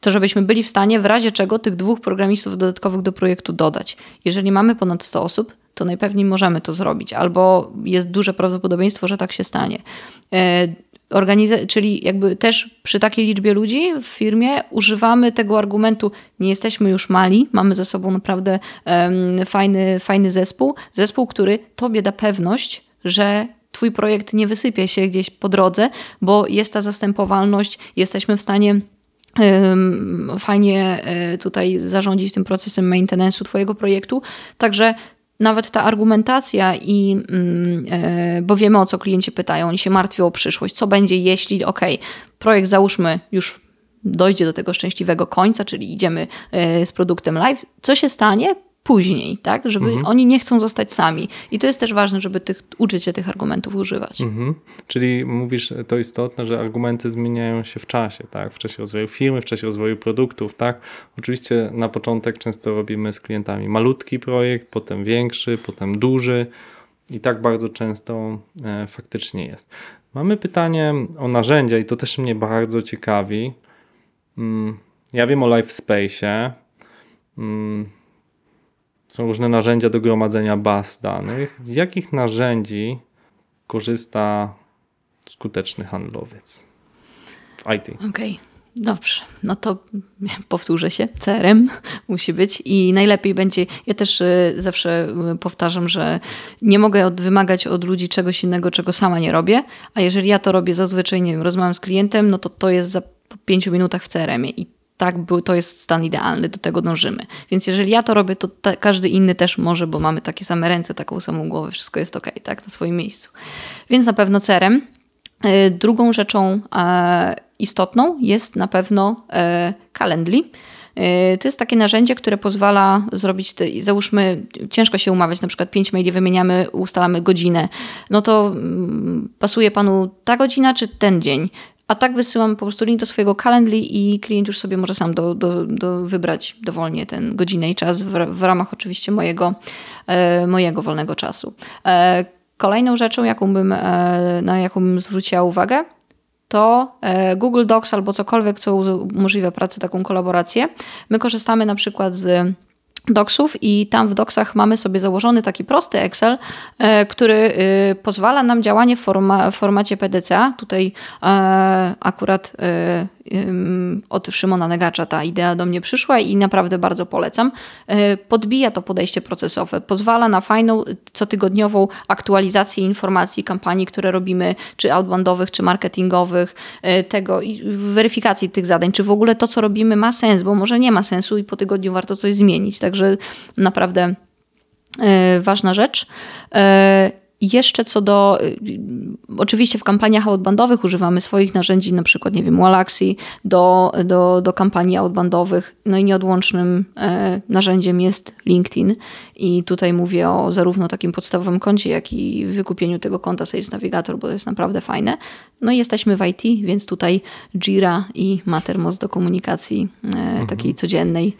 to żebyśmy byli w stanie w razie czego tych dwóch programistów dodatkowych do projektu dodać. Jeżeli mamy ponad 100 osób, to najpewniej możemy to zrobić, albo jest duże prawdopodobieństwo, że tak się stanie. Organiza- czyli jakby też przy takiej liczbie ludzi w firmie używamy tego argumentu, nie jesteśmy już mali, mamy ze sobą naprawdę um, fajny, fajny zespół, zespół, który tobie da pewność, że twój projekt nie wysypie się gdzieś po drodze, bo jest ta zastępowalność, jesteśmy w stanie fajnie e, tutaj zarządzić tym procesem maintenance'u twojego projektu. Także nawet ta argumentacja i mm, e, bo wiemy o co klienci pytają, oni się martwią o przyszłość, co będzie jeśli, ok, projekt załóżmy już dojdzie do tego szczęśliwego końca, czyli idziemy e, z produktem live, co się stanie? Później, tak? Żeby mhm. oni nie chcą zostać sami. I to jest też ważne, żeby tych, uczyć się tych argumentów używać. Mhm. Czyli mówisz, to istotne, że argumenty zmieniają się w czasie, tak? W czasie rozwoju firmy, w czasie rozwoju produktów, tak? Oczywiście na początek często robimy z klientami malutki projekt, potem większy, potem duży i tak bardzo często e, faktycznie jest. Mamy pytanie o narzędzia i to też mnie bardzo ciekawi. Mm, ja wiem o LifeSpace. Mm, są różne narzędzia do gromadzenia baz danych. Z jakich narzędzi korzysta skuteczny handlowiec w IT? Okej. Okay. Dobrze, no to [laughs] powtórzę się, CRM [laughs] musi być i najlepiej będzie, ja też y, zawsze y, powtarzam, że nie mogę wymagać od ludzi czegoś innego, czego sama nie robię, a jeżeli ja to robię zazwyczaj, nie wiem, rozmawiam z klientem, no to to jest za pięciu minutach w CRM-ie i tak, był, to jest stan idealny, do tego dążymy. Więc jeżeli ja to robię, to ta, każdy inny też może, bo mamy takie same ręce, taką samą głowę, wszystko jest ok, tak, na swoim miejscu. Więc na pewno cerem. E, drugą rzeczą e, istotną jest na pewno e, Calendly. To jest takie narzędzie, które pozwala zrobić, załóżmy, ciężko się umawiać, na przykład pięć maili wymieniamy, ustalamy godzinę. No to mm, pasuje panu ta godzina czy ten dzień? A tak wysyłam po prostu link do swojego Calendly i klient już sobie może sam do, do, do wybrać dowolnie ten godzinę i czas w, w ramach oczywiście mojego, e, mojego wolnego czasu. E, kolejną rzeczą, jaką bym, e, na jaką bym zwróciła uwagę, to e, Google Docs albo cokolwiek, co umożliwia pracę, taką kolaborację. My korzystamy na przykład z doksów i tam w doksach mamy sobie założony taki prosty Excel, e, który e, pozwala nam działanie w, forma, w formacie PDCA. Tutaj e, akurat od Szymona Negacza ta idea do mnie przyszła i naprawdę bardzo polecam. Podbija to podejście procesowe, pozwala na fajną, cotygodniową aktualizację informacji kampanii, które robimy, czy outboundowych, czy marketingowych, tego i weryfikacji tych zadań, czy w ogóle to, co robimy ma sens, bo może nie ma sensu i po tygodniu warto coś zmienić. Także naprawdę ważna rzecz. Jeszcze co do, y, oczywiście w kampaniach outbandowych używamy swoich narzędzi, na przykład, nie wiem, Wallaxi do, do, do kampanii outbandowych. No i nieodłącznym e, narzędziem jest LinkedIn. I tutaj mówię o zarówno takim podstawowym koncie, jak i wykupieniu tego konta Sales Navigator, bo to jest naprawdę fajne. No i jesteśmy w IT, więc tutaj Jira i Mattermost do komunikacji e, mhm. takiej codziennej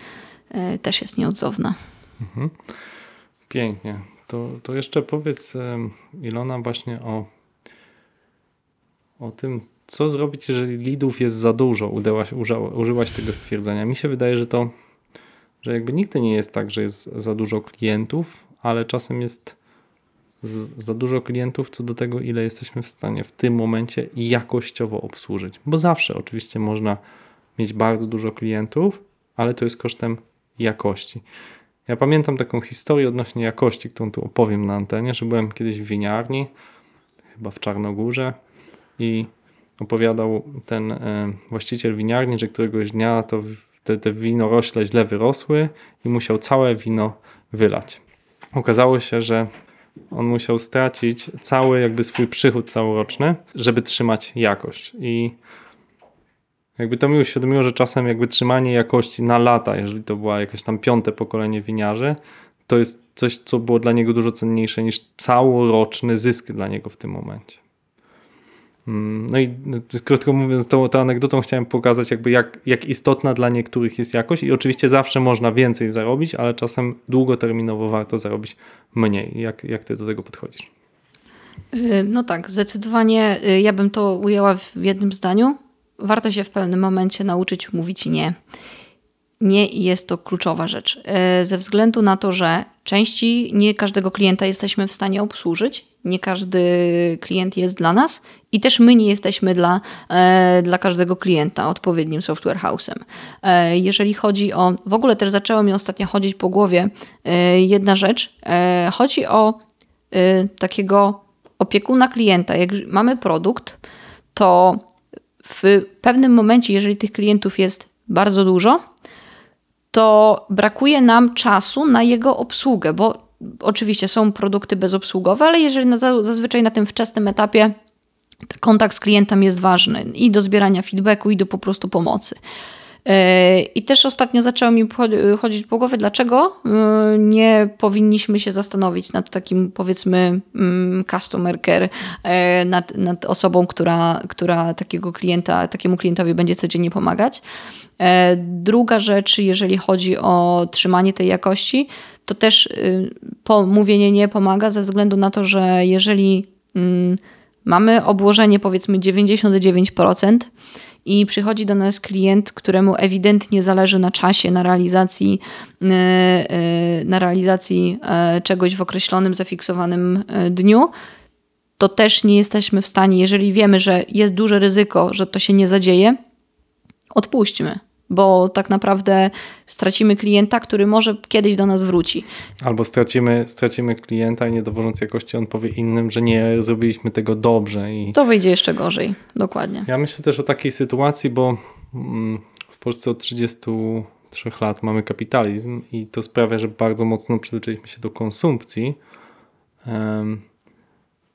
e, też jest nieodzowna. Mhm. Pięknie. To, to jeszcze powiedz Ilona właśnie o, o tym, co zrobić, jeżeli lidów jest za dużo. Udałaś, użyłaś tego stwierdzenia. Mi się wydaje, że to, że jakby nigdy nie jest tak, że jest za dużo klientów, ale czasem jest z, za dużo klientów co do tego, ile jesteśmy w stanie w tym momencie jakościowo obsłużyć. Bo zawsze oczywiście można mieć bardzo dużo klientów, ale to jest kosztem jakości. Ja pamiętam taką historię odnośnie jakości, którą tu opowiem na antenie, że byłem kiedyś w winiarni, chyba w Czarnogórze i opowiadał ten e, właściciel winiarni, że któregoś dnia to te, te winorośle źle wyrosły i musiał całe wino wylać. Okazało się, że on musiał stracić cały jakby swój przychód całoroczny, żeby trzymać jakość. I jakby to mi uświadomiło, że czasem jakby trzymanie jakości na lata, jeżeli to była jakieś tam piąte pokolenie winiarzy, to jest coś, co było dla niego dużo cenniejsze niż całoroczny zysk dla niego w tym momencie. Mm, no i krótko mówiąc, tą, tą anegdotą chciałem pokazać, jakby jak, jak istotna dla niektórych jest jakość, i oczywiście zawsze można więcej zarobić, ale czasem długoterminowo warto zarobić mniej. Jak, jak ty do tego podchodzisz? Y, no tak, zdecydowanie y, ja bym to ujęła w jednym zdaniu warto się w pewnym momencie nauczyć mówić nie. nie jest to kluczowa rzecz. E, ze względu na to, że części nie każdego klienta jesteśmy w stanie obsłużyć, nie każdy klient jest dla nas i też my nie jesteśmy dla, e, dla każdego klienta odpowiednim software house'em. E, jeżeli chodzi o, w ogóle też zaczęło mi ostatnio chodzić po głowie jedna rzecz, chodzi o takiego opiekuna klienta. Jak mamy produkt, to w pewnym momencie, jeżeli tych klientów jest bardzo dużo, to brakuje nam czasu na jego obsługę, bo oczywiście są produkty bezobsługowe, ale jeżeli zazwyczaj na tym wczesnym etapie kontakt z klientem jest ważny i do zbierania feedbacku, i do po prostu pomocy. E, I też ostatnio zaczęło mi chodzić po głowie, dlaczego e, nie powinniśmy się zastanowić nad takim, powiedzmy, mm, customer care, e, nad, nad osobą, która, która takiego klienta, takiemu klientowi będzie codziennie pomagać. Druga rzecz, jeżeli chodzi o trzymanie tej jakości, to też y, mówienie nie pomaga ze względu na to, że jeżeli mm, mamy obłożenie powiedzmy 99%, i przychodzi do nas klient, któremu ewidentnie zależy na czasie, na realizacji, e, e, na realizacji e, czegoś w określonym, zafiksowanym dniu, to też nie jesteśmy w stanie, jeżeli wiemy, że jest duże ryzyko, że to się nie zadzieje, odpuśćmy bo tak naprawdę stracimy klienta, który może kiedyś do nas wróci. Albo stracimy, stracimy klienta i nie dowożąc jakości, on powie innym, że nie zrobiliśmy tego dobrze. I... To wyjdzie jeszcze gorzej, dokładnie. Ja myślę też o takiej sytuacji, bo mm, w Polsce od 33 lat mamy kapitalizm i to sprawia, że bardzo mocno przyzwyczailiśmy się do konsumpcji. Um,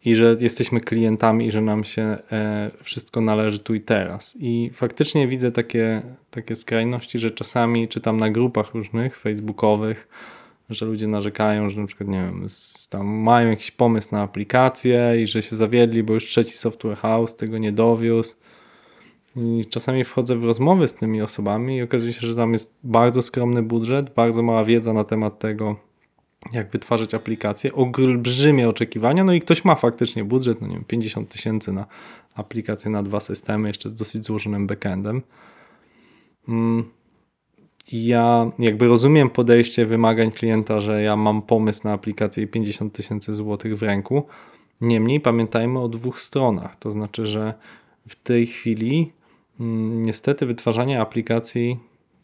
i że jesteśmy klientami i że nam się e, wszystko należy tu i teraz. I faktycznie widzę takie, takie skrajności, że czasami czytam na grupach różnych, facebookowych, że ludzie narzekają, że na przykład, nie wiem, tam mają jakiś pomysł na aplikację i że się zawiedli, bo już trzeci software house tego nie dowiózł. I czasami wchodzę w rozmowy z tymi osobami i okazuje się, że tam jest bardzo skromny budżet, bardzo mała wiedza na temat tego, jak wytwarzać aplikacje, olbrzymie oczekiwania, no i ktoś ma faktycznie budżet, no nie wiem, 50 tysięcy na aplikację na dwa systemy, jeszcze z dosyć złożonym backendem. Mm, ja jakby rozumiem podejście wymagań klienta, że ja mam pomysł na aplikację i 50 tysięcy złotych w ręku. Niemniej pamiętajmy o dwóch stronach, to znaczy, że w tej chwili mm, niestety wytwarzanie aplikacji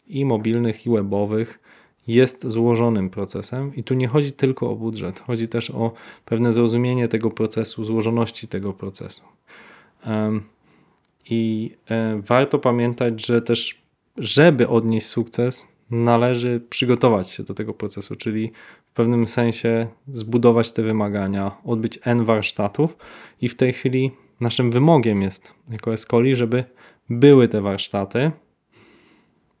i mobilnych, i webowych jest złożonym procesem i tu nie chodzi tylko o budżet, chodzi też o pewne zrozumienie tego procesu, złożoności tego procesu. I e, warto pamiętać, że też, żeby odnieść sukces, należy przygotować się do tego procesu, czyli w pewnym sensie zbudować te wymagania, odbyć N warsztatów i w tej chwili naszym wymogiem jest jako Escoli, żeby były te warsztaty,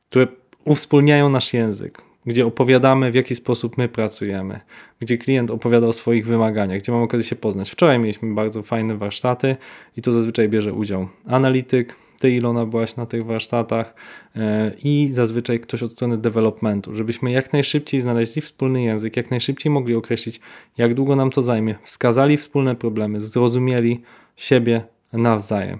które uwspólniają nasz język, gdzie opowiadamy, w jaki sposób my pracujemy, gdzie klient opowiada o swoich wymaganiach, gdzie mamy okazję się poznać. Wczoraj mieliśmy bardzo fajne warsztaty i tu zazwyczaj bierze udział analityk, ty Ilona byłaś na tych warsztatach e, i zazwyczaj ktoś od strony developmentu, żebyśmy jak najszybciej znaleźli wspólny język, jak najszybciej mogli określić, jak długo nam to zajmie, wskazali wspólne problemy, zrozumieli siebie nawzajem.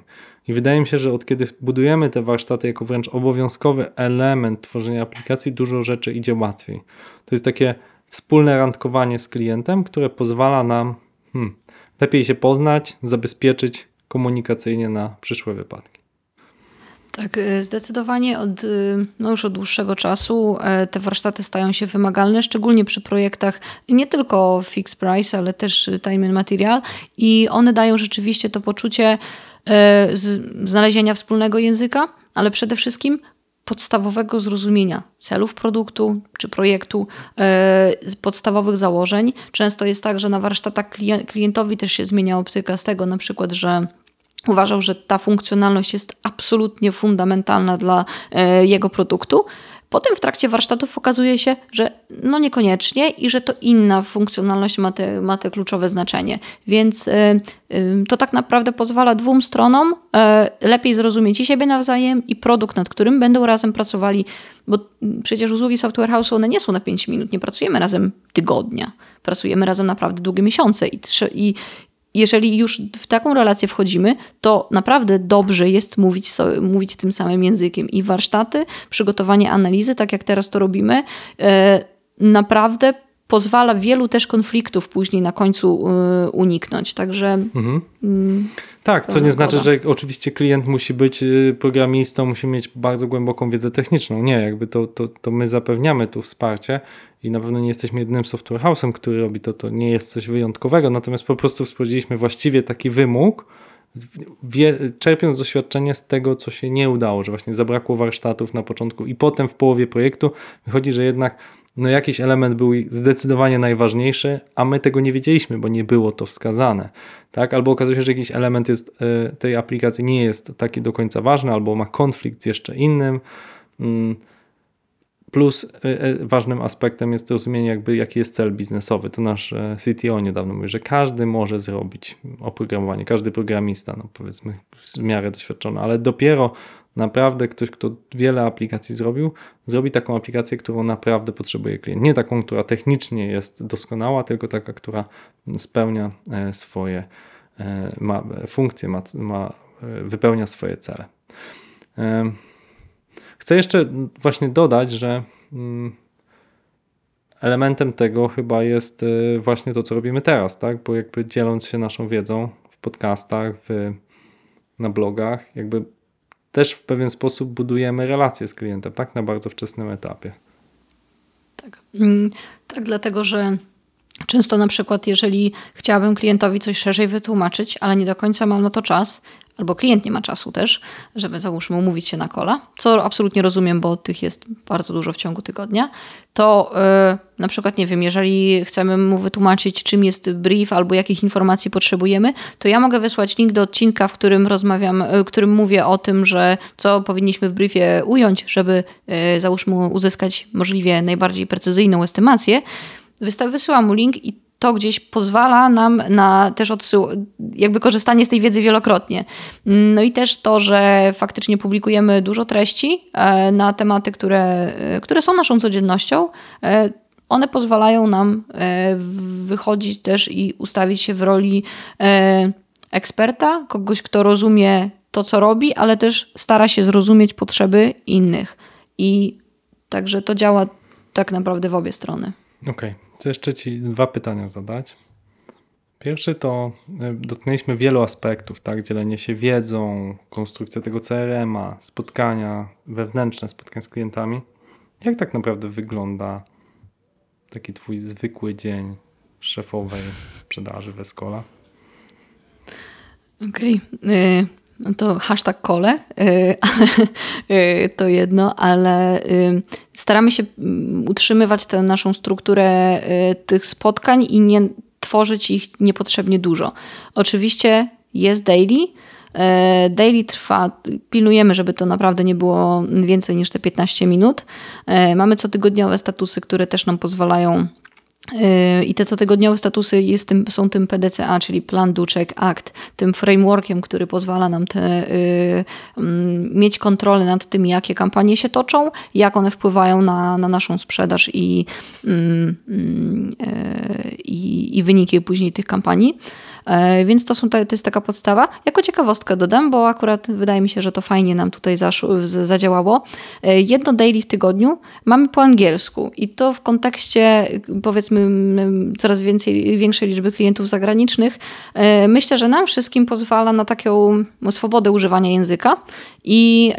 I wydaje mi się, że od kiedy budujemy te warsztaty jako wręcz obowiązkowy element tworzenia aplikacji, dużo rzeczy idzie łatwiej. To jest takie wspólne randkowanie z klientem, które pozwala nam hmm, lepiej się poznać, zabezpieczyć komunikacyjnie na przyszłe wypadki. Tak, y, zdecydowanie od, y, no już od dłuższego czasu e, te warsztaty stają się wymagalne, szczególnie przy projektach nie tylko fixed price, ale też time and material i one dają rzeczywiście to poczucie, znalezienia wspólnego języka, ale przede wszystkim podstawowego zrozumienia celów produktu czy projektu, e, podstawowych założeń. Często jest tak, że na warsztatach klientowi też się zmienia optyka z tego na przykład, że uważał, że ta funkcjonalność jest absolutnie fundamentalna dla e, jego produktu, Potem w trakcie warsztatów okazuje się, że no niekoniecznie i że to inna funkcjonalność ma te, ma te kluczowe znaczenie. Więc y, y, to tak naprawdę pozwala dwóm stronom y, lepiej zrozumieć i siebie nawzajem i produkt, nad którym będą razem pracowali, bo przecież usługi software house one nie są na 5 minut, nie pracujemy razem tygodnia, pracujemy razem naprawdę długie miesiące i, i jeżeli już w taką relację wchodzimy, to naprawdę dobrze jest mówić, sobie, mówić tym samym językiem. I warsztaty, przygotowanie analizy, tak jak teraz to robimy, e, naprawdę pozwala wielu też konfliktów później na końcu y, uniknąć. Także. Mhm. Mm, tak, co nie znaczy, że oczywiście klient musi być y, programistą, musi mieć bardzo głęboką wiedzę techniczną. Nie, jakby to, to, to my zapewniamy tu wsparcie i na pewno nie jesteśmy jedynym software house'em, który robi to. To nie jest coś wyjątkowego, natomiast po prostu wprowadziliśmy właściwie taki wymóg, wie, czerpiąc doświadczenie z tego, co się nie udało, że właśnie zabrakło warsztatów na początku i potem w połowie projektu wychodzi, że jednak no jakiś element był zdecydowanie najważniejszy, a my tego nie wiedzieliśmy, bo nie było to wskazane. Tak? Albo okazuje się, że jakiś element jest, e, tej aplikacji nie jest taki do końca ważny, albo ma konflikt z jeszcze innym. Mm. Plus e, e, ważnym aspektem jest rozumienie, jakby, jaki jest cel biznesowy. To nasz CTO niedawno mówi, że każdy może zrobić oprogramowanie, każdy programista, no powiedzmy w miarę doświadczony, ale dopiero naprawdę ktoś, kto wiele aplikacji zrobił, zrobi taką aplikację, którą naprawdę potrzebuje klient. Nie taką, która technicznie jest doskonała, tylko taka, która spełnia e, swoje e, ma, funkcje, ma, ma, e, wypełnia swoje cele. Chcę jeszcze właśnie dodać, że mm, elementem tego chyba jest właśnie to, co robimy teraz, tak? Bo jakby dzieląc się naszą wiedzą w podcastach, w, na blogach, jakby też w pewien sposób budujemy relacje z klientem, tak? Na bardzo wczesnym etapie. Tak, mm, tak dlatego że często na przykład, jeżeli chciałabym klientowi coś szerzej wytłumaczyć, ale nie do końca mam na to czas, albo klient nie ma czasu też, żeby załóżmy umówić się na kola, co absolutnie rozumiem, bo tych jest bardzo dużo w ciągu tygodnia, to yy, na przykład, nie wiem, jeżeli chcemy mu wytłumaczyć, czym jest brief albo jakich informacji potrzebujemy, to ja mogę wysłać link do odcinka, w którym rozmawiam, w którym mówię o tym, że co powinniśmy w briefie ująć, żeby yy, załóżmy uzyskać możliwie najbardziej precyzyjną estymację. Wysyłam mu link i to gdzieś pozwala nam na też odsył, jakby korzystanie z tej wiedzy wielokrotnie. No i też to, że faktycznie publikujemy dużo treści e, na tematy, które, e, które są naszą codziennością. E, one pozwalają nam wychodzić też i ustawić się w roli eksperta, kogoś, kto rozumie to, co robi, ale też stara się zrozumieć potrzeby innych. I także to działa tak naprawdę w obie strony. Okej. Okay. Chcę jeszcze Ci dwa pytania zadać. Pierwszy to e, dotknęliśmy wielu aspektów, tak? Dzielenie się wiedzą, konstrukcja tego CRM-a, spotkania wewnętrzne, spotkania z klientami. Jak tak naprawdę wygląda taki Twój zwykły dzień szefowej sprzedaży w Escola? Okej. Okay. No to hashtag kole, [laughs] y, to jedno, ale y, staramy się mm, utrzymywać tę naszą strukturę y, tych spotkań i nie tworzyć ich niepotrzebnie dużo. Oczywiście jest daily. Daily trwa, pilnujemy, żeby to naprawdę nie było więcej niż te 15 minut. Mamy cotygodniowe statusy, które też nam pozwalają I te cotygodniowe statusy jest tym, są tym PDCA, czyli Plan, Do, Check, Act, tym frameworkiem, który pozwala nam te, yy, mieć kontrolę nad tym, jakie kampanie się toczą, jak one wpływają na, na naszą sprzedaż i, yy, i wyniki później tych kampanii. E, więc to, są, to jest taka podstawa. Jako ciekawostkę dodam, bo akurat wydaje mi się, że to fajnie nam tutaj zadziałało. E, jedno daily w tygodniu mamy po angielsku i to w kontekście powiedzmy coraz więcej, większej liczby klientów zagranicznych e, myślę, że nam wszystkim pozwala na taką swobodę używania języka i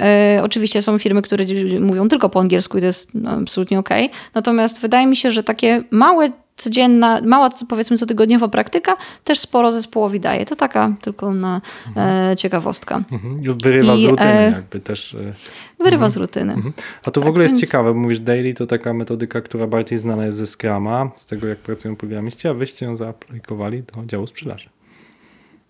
oczywiście są firmy, które mówią tylko po angielsku i to jest no, absolutnie ok. Natomiast wydaje mi się, że takie małe codzienna, mała powiedzmy cotygodniowa praktyka też sporo zespołowi daje. To taka tylko na mhm. e, ciekawostka. Mhm. Wyrywa I, z rutyny e, jakby też. E, wyrywa mhm. z rutyny. Mhm. A to w tak, ogóle jest więc... ciekawe, bo mówisz daily to taka metodyka, która bardziej znana jest ze Scrama, z tego jak pracują programiści, a wyście ją zaaplikowali do działu sprzedaży.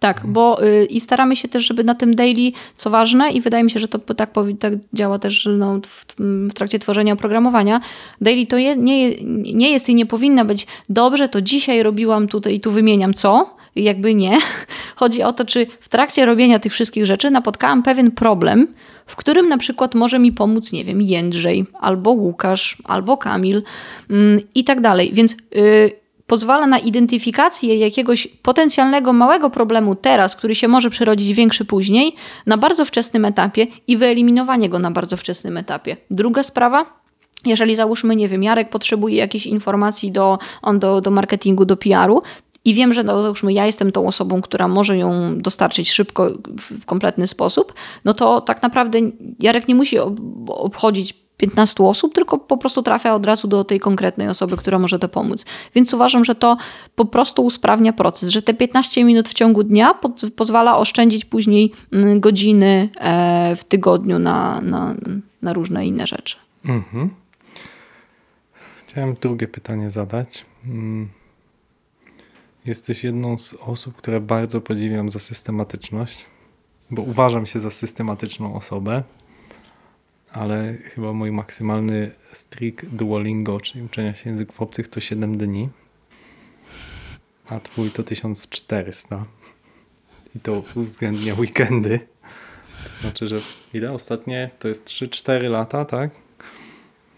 Tak, bo y, i staramy się też, żeby na tym daily, co ważne, i wydaje mi się, że to tak, tak działa też no, w, w, trakcie tworzenia oprogramowania. Daily to je, nie, nie jest i nie powinna być dobrze, to dzisiaj robiłam tutaj i tu wymieniam co. Jakby nie. [laughs] Chodzi o to, czy w trakcie robienia tych wszystkich rzeczy napotkałam pewien problem, w którym na przykład może mi pomóc, nie wiem, Jędrzej, albo Łukasz, albo Kamil mm, i tak dalej. Więc y, pozwala na identyfikację jakiegoś potencjalnego małego problemu teraz, który się może przerodzić większy później, na bardzo wczesnym etapie i wyeliminowanie go na bardzo wczesnym etapie. Druga sprawa, jeżeli załóżmy, nie wiem, Jarek potrzebuje jakiejś informacji do, on do, do marketingu, do PR-u, i wiem, że no, załóżmy, ja jestem tą osobą, która może ją dostarczyć szybko, w kompletny sposób, no to tak naprawdę Jarek nie musi obchodzić 15 osób, tylko po prostu trafia od razu do tej konkretnej osoby, która może to pomóc. Więc uważam, że to po prostu usprawnia proces, że te 15 minut w ciągu dnia po pozwala oszczędzić później mm, godziny e, w tygodniu na, na, na różne inne rzeczy. Mhm. Chciałem drugie pytanie zadać. Mm. Jesteś jedną z osób, które bardzo podziwiam za systematyczność, bo uważam się za systematyczną osobę, ale chyba mój maksymalny streak Duolingo, czyli uczenia się języków obcych, to 7 dni, a twój to 1400. I to uwzględnia weekendy. To znaczy, że ile ostatnie? To jest 3-4 lata, tak?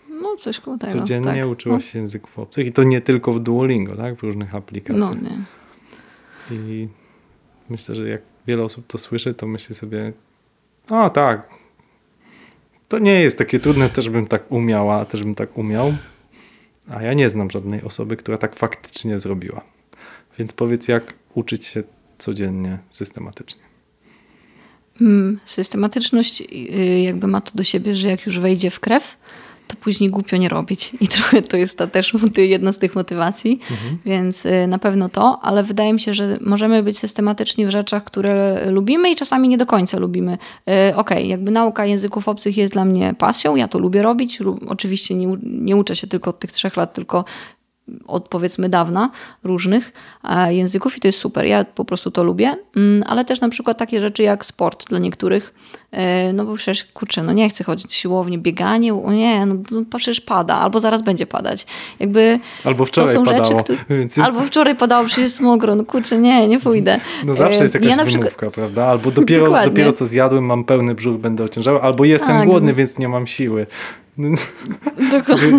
No, coś koło tego. Codziennie tak. uczyłaś no. się języków obcych i to nie tylko w Duolingo, tak? W różnych aplikacjach. No, nie. I myślę, że jak wiele osób to słyszy, to myśli sobie, o tak, to nie jest takie trudne, też bym tak umiała, też bym tak umiał. A ja nie znam żadnej osoby, która tak faktycznie zrobiła. Więc powiedz, jak uczyć się codziennie, systematycznie. Hmm, systematyczność y, jakby ma to do siebie, że jak już wejdzie w krew, to później głupio nie robić. I [laughs] trochę to jest ta też jedna z tych motywacji, mhm. więc y, na pewno to, ale wydaje mi się, że możemy być systematyczni w rzeczach, które lubimy i czasami nie do końca lubimy. Y, okej, okay, jakby nauka języków obcych jest dla mnie pasją, ja to lubię robić. Oczywiście nie, nie uczę się tylko od tych trzech lat, tylko od powiedzmy dawna różnych języków i to jest super. Ja po prostu to lubię, mm, ale też na przykład takie rzeczy jak sport dla niektórych, e, no bo przecież kurczę, no nie chcę chodzić siłownie, bieganie, o nie, no, no przecież pada, albo zaraz będzie padać. Jakby albo wczoraj to są padało. Rzeczy, które, jest... Albo wczoraj padało, przecież jest mokro, no kurczę, nie, nie pójdę. No zawsze jest jakaś ja wymówka, przykład... prawda? Albo dopiero, dopiero co zjadłem, mam pełny brzuch, będę ociężały, albo jestem tak. głodny, więc nie mam siły.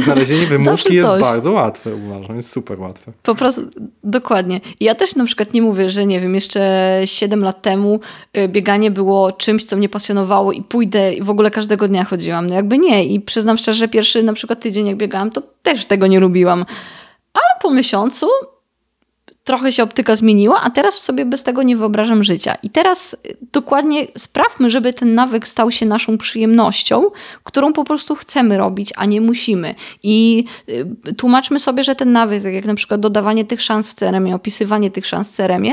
Znalezienie wymówki jest bardzo łatwe, uważam. Jest super łatwe. Po prostu, dokładnie. Ja też na przykład nie mówię, że nie wiem, jeszcze 7 lat temu y, bieganie było czymś, co mnie pasjonowało i pójdę i w ogóle każdego dnia chodziłam. No jakby nie. I przyznam szczerze, pierwszy na przykład tydzień jak biegałam, to też tego nie lubiłam. Ale po miesiącu trochę się optyka zmieniła, a teraz sobie bez tego nie wyobrażam życia. I teraz y, dokładnie sprawmy, żeby ten nawyk stał się naszą przyjemnością, którą po prostu chcemy robić, a nie musimy. I y, tłumaczmy sobie, że ten nawyk, tak jak na przykład dodawanie tych szans w crm opisywanie tych szans w crm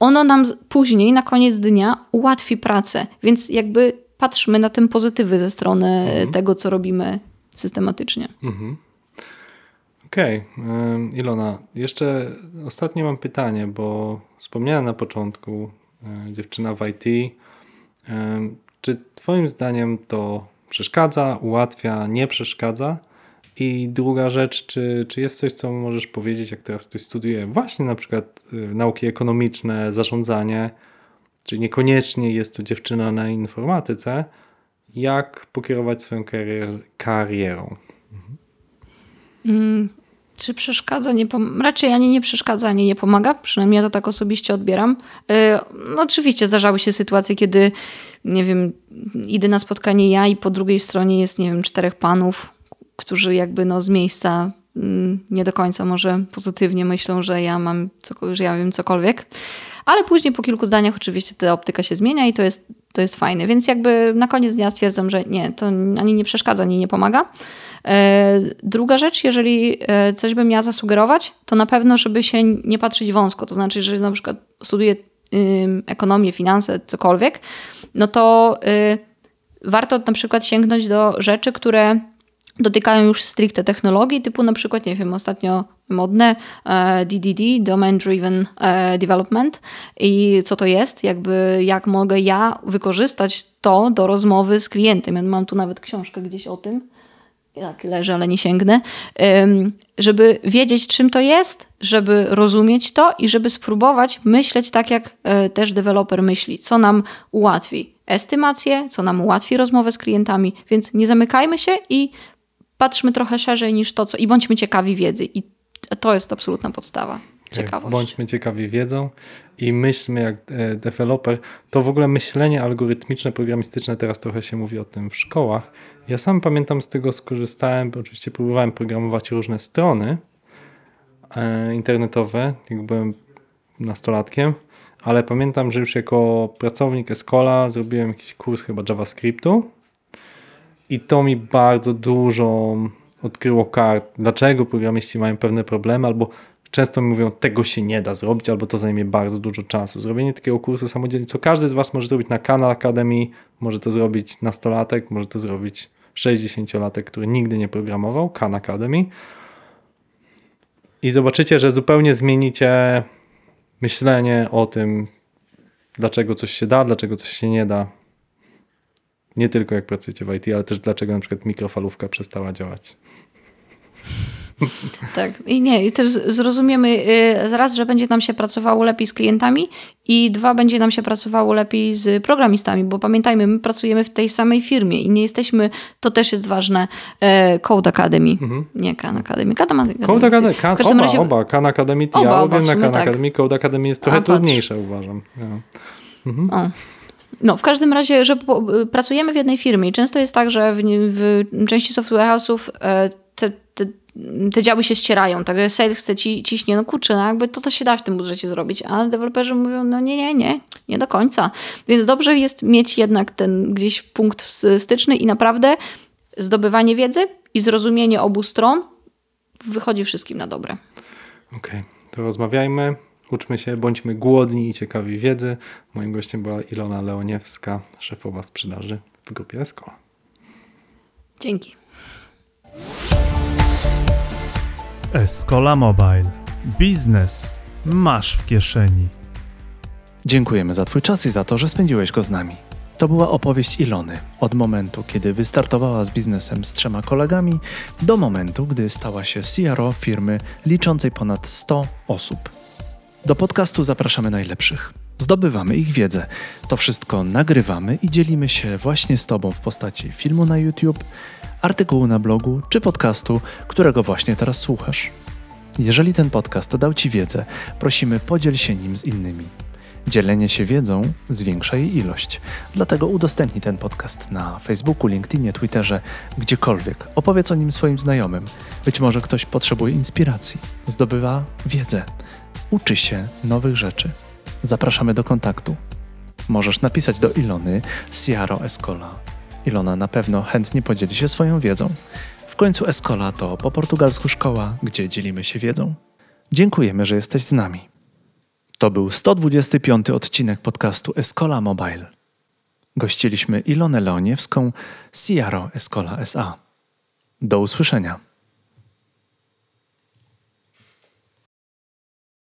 ono nam później, na koniec dnia ułatwi pracę. Więc jakby patrzmy na ten pozytywy ze strony mhm. tego, co robimy systematycznie. Mhm. Okej, okay. Ilona, jeszcze ostatnie mam pytanie, bo wspomniałem na początku, e, dziewczyna w IT. Czy Twoim zdaniem to przeszkadza, ułatwia, nie przeszkadza? I druga rzecz, czy, czy jest coś, co możesz powiedzieć, jak teraz ktoś studiuje właśnie na przykład e, nauki ekonomiczne, zarządzanie, czy niekoniecznie jest to dziewczyna na informatyce, jak pokierować swoją karier karierą? Mm, czy przeszkadza? Nie pom- Raczej ani nie przeszkadza, ani nie pomaga. Przynajmniej ja to tak osobiście odbieram. Yy, no oczywiście zdarzały się sytuacje, kiedy nie wiem, idę na spotkanie ja i po drugiej stronie jest, nie wiem, czterech panów, którzy jakby no z miejsca mm, nie do końca może pozytywnie myślą, że ja mam, że ja wiem cokolwiek. Ale później po kilku zdaniach oczywiście ta optyka się zmienia i to jest, to jest fajne. Więc jakby na koniec dnia stwierdzam, że nie, to ani nie przeszkadza, ani nie pomaga. E, druga rzecz, jeżeli e, coś bym miała zasugerować, to na pewno, żeby się nie patrzeć wąsko. To znaczy, że na przykład studiuję ekonomię, finanse, cokolwiek, no to y, warto na przykład sięgnąć do rzeczy, które dotykają już stricte technologii, typu na przykład, nie wiem, ostatnio modne DDD, e, Domain Driven Development. I co to jest, jakby jak mogę ja wykorzystać to do rozmowy z klientem. Ja mam tu nawet książkę gdzieś o tym. Tak, leży, ale nie sięgnę, żeby wiedzieć, czym to jest, żeby rozumieć to i żeby spróbować myśleć tak, jak e, też deweloper myśli, co nam ułatwi estymację, co nam ułatwi rozmowę z klientami, więc nie zamykajmy się i patrzmy trochę szerzej niż to, co i bądźmy ciekawi wiedzy. I to jest absolutna podstawa. Ciekawość. Bądźmy ciekawi wiedzą i myślmy jak e, deweloper. To w ogóle myślenie algorytmiczne, programistyczne, teraz trochę się mówi o tym w szkołach. Ja sam pamiętam z tego skorzystałem, bo oczywiście próbowałem programować różne strony e, internetowe, jak byłem nastolatkiem, ale pamiętam, że już jako pracownik Escola zrobiłem jakiś kurs chyba JavaScriptu i to mi bardzo dużo odkryło kart, dlaczego programiści mają pewne problemy, albo często mówią, tego się nie da zrobić, albo to zajmie bardzo dużo czasu. Zrobienie takiego kursu samodzielnie, co każdy z Was może zrobić na Khan Academy, może to zrobić nastolatek, może to zrobić 60-latek, który nigdy nie programował, Khan Academy. I zobaczycie, że zupełnie zmienicie myślenie o tym, dlaczego coś się da, dlaczego coś się nie da. Nie tylko jak pracujecie w IT, ale też dlaczego na przykład mikrofalówka przestała działać. Tak, i nie, i też zrozumiemy y, raz, że będzie nam się pracowało lepiej z klientami i dwa, będzie nam się pracowało lepiej z programistami, bo pamiętajmy, my pracujemy w tej samej firmie i nie jesteśmy, to też jest ważne, e, Code Academy, mhm. nie Khan Academy. Khan Academy. Code Academy, Khan, oba, razie... oba, Khan Academy, ja oba, oba, na Khan tak. Academy, Code Academy jest trochę A, trudniejsze, uważam. Ja. Mhm. O. No, w każdym razie, że pracujemy w jednej firmie i często jest tak, że w, w części software house'ów e, te, te te działy się ścierają, także sales chce ci, ciśnie, no kurczę, no jakby to, to się da w tym budżecie zrobić, a deweloperzy mówią, no nie, nie, nie, nie do końca. Więc dobrze jest mieć jednak ten gdzieś punkt styczny i naprawdę zdobywanie wiedzy i zrozumienie obu stron wychodzi wszystkim na dobre. Okej, okay. to rozmawiajmy, uczmy się, bądźmy głodni i ciekawi wiedzy. Moim gościem była Ilona Leoniewska, szefowa sprzedaży w grupie Escola. Dzięki. Escola Mobile. Biznes masz w kieszeni. Dziękujemy za Twój czas i za to, że spędziłeś go z nami. To była opowieść Ilony od momentu, kiedy wystartowała z biznesem z trzema kolegami, do momentu, gdy stała się CRO firmy liczącej ponad 100 osób. Do podcastu zapraszamy najlepszych. Zdobywamy ich wiedzę. To wszystko nagrywamy i dzielimy się właśnie z Tobą w postaci filmu na YouTube artykułu na blogu czy podcastu, którego właśnie teraz słuchasz. Jeżeli ten podcast dał Ci wiedzę, prosimy podziel się nim z innymi. Dzielenie się wiedzą zwiększa jej ilość. Dlatego udostępnij ten podcast na Facebooku, LinkedInie, Twitterze, gdziekolwiek. Opowiedz o nim swoim znajomym. Być może ktoś potrzebuje inspiracji, zdobywa wiedzę, uczy się nowych rzeczy. Zapraszamy do kontaktu. Możesz napisać do Ilony Ciaro Escola Ilona na pewno chętnie podzieli się swoją wiedzą. W końcu Escola to po portugalsku szkoła, gdzie dzielimy się wiedzą. Dziękujemy, że jesteś z nami. To był 125 odcinek podcastu Escola Mobile. Gościliśmy Ilonę Leoniewską, Ciaro Escola SA. Do usłyszenia.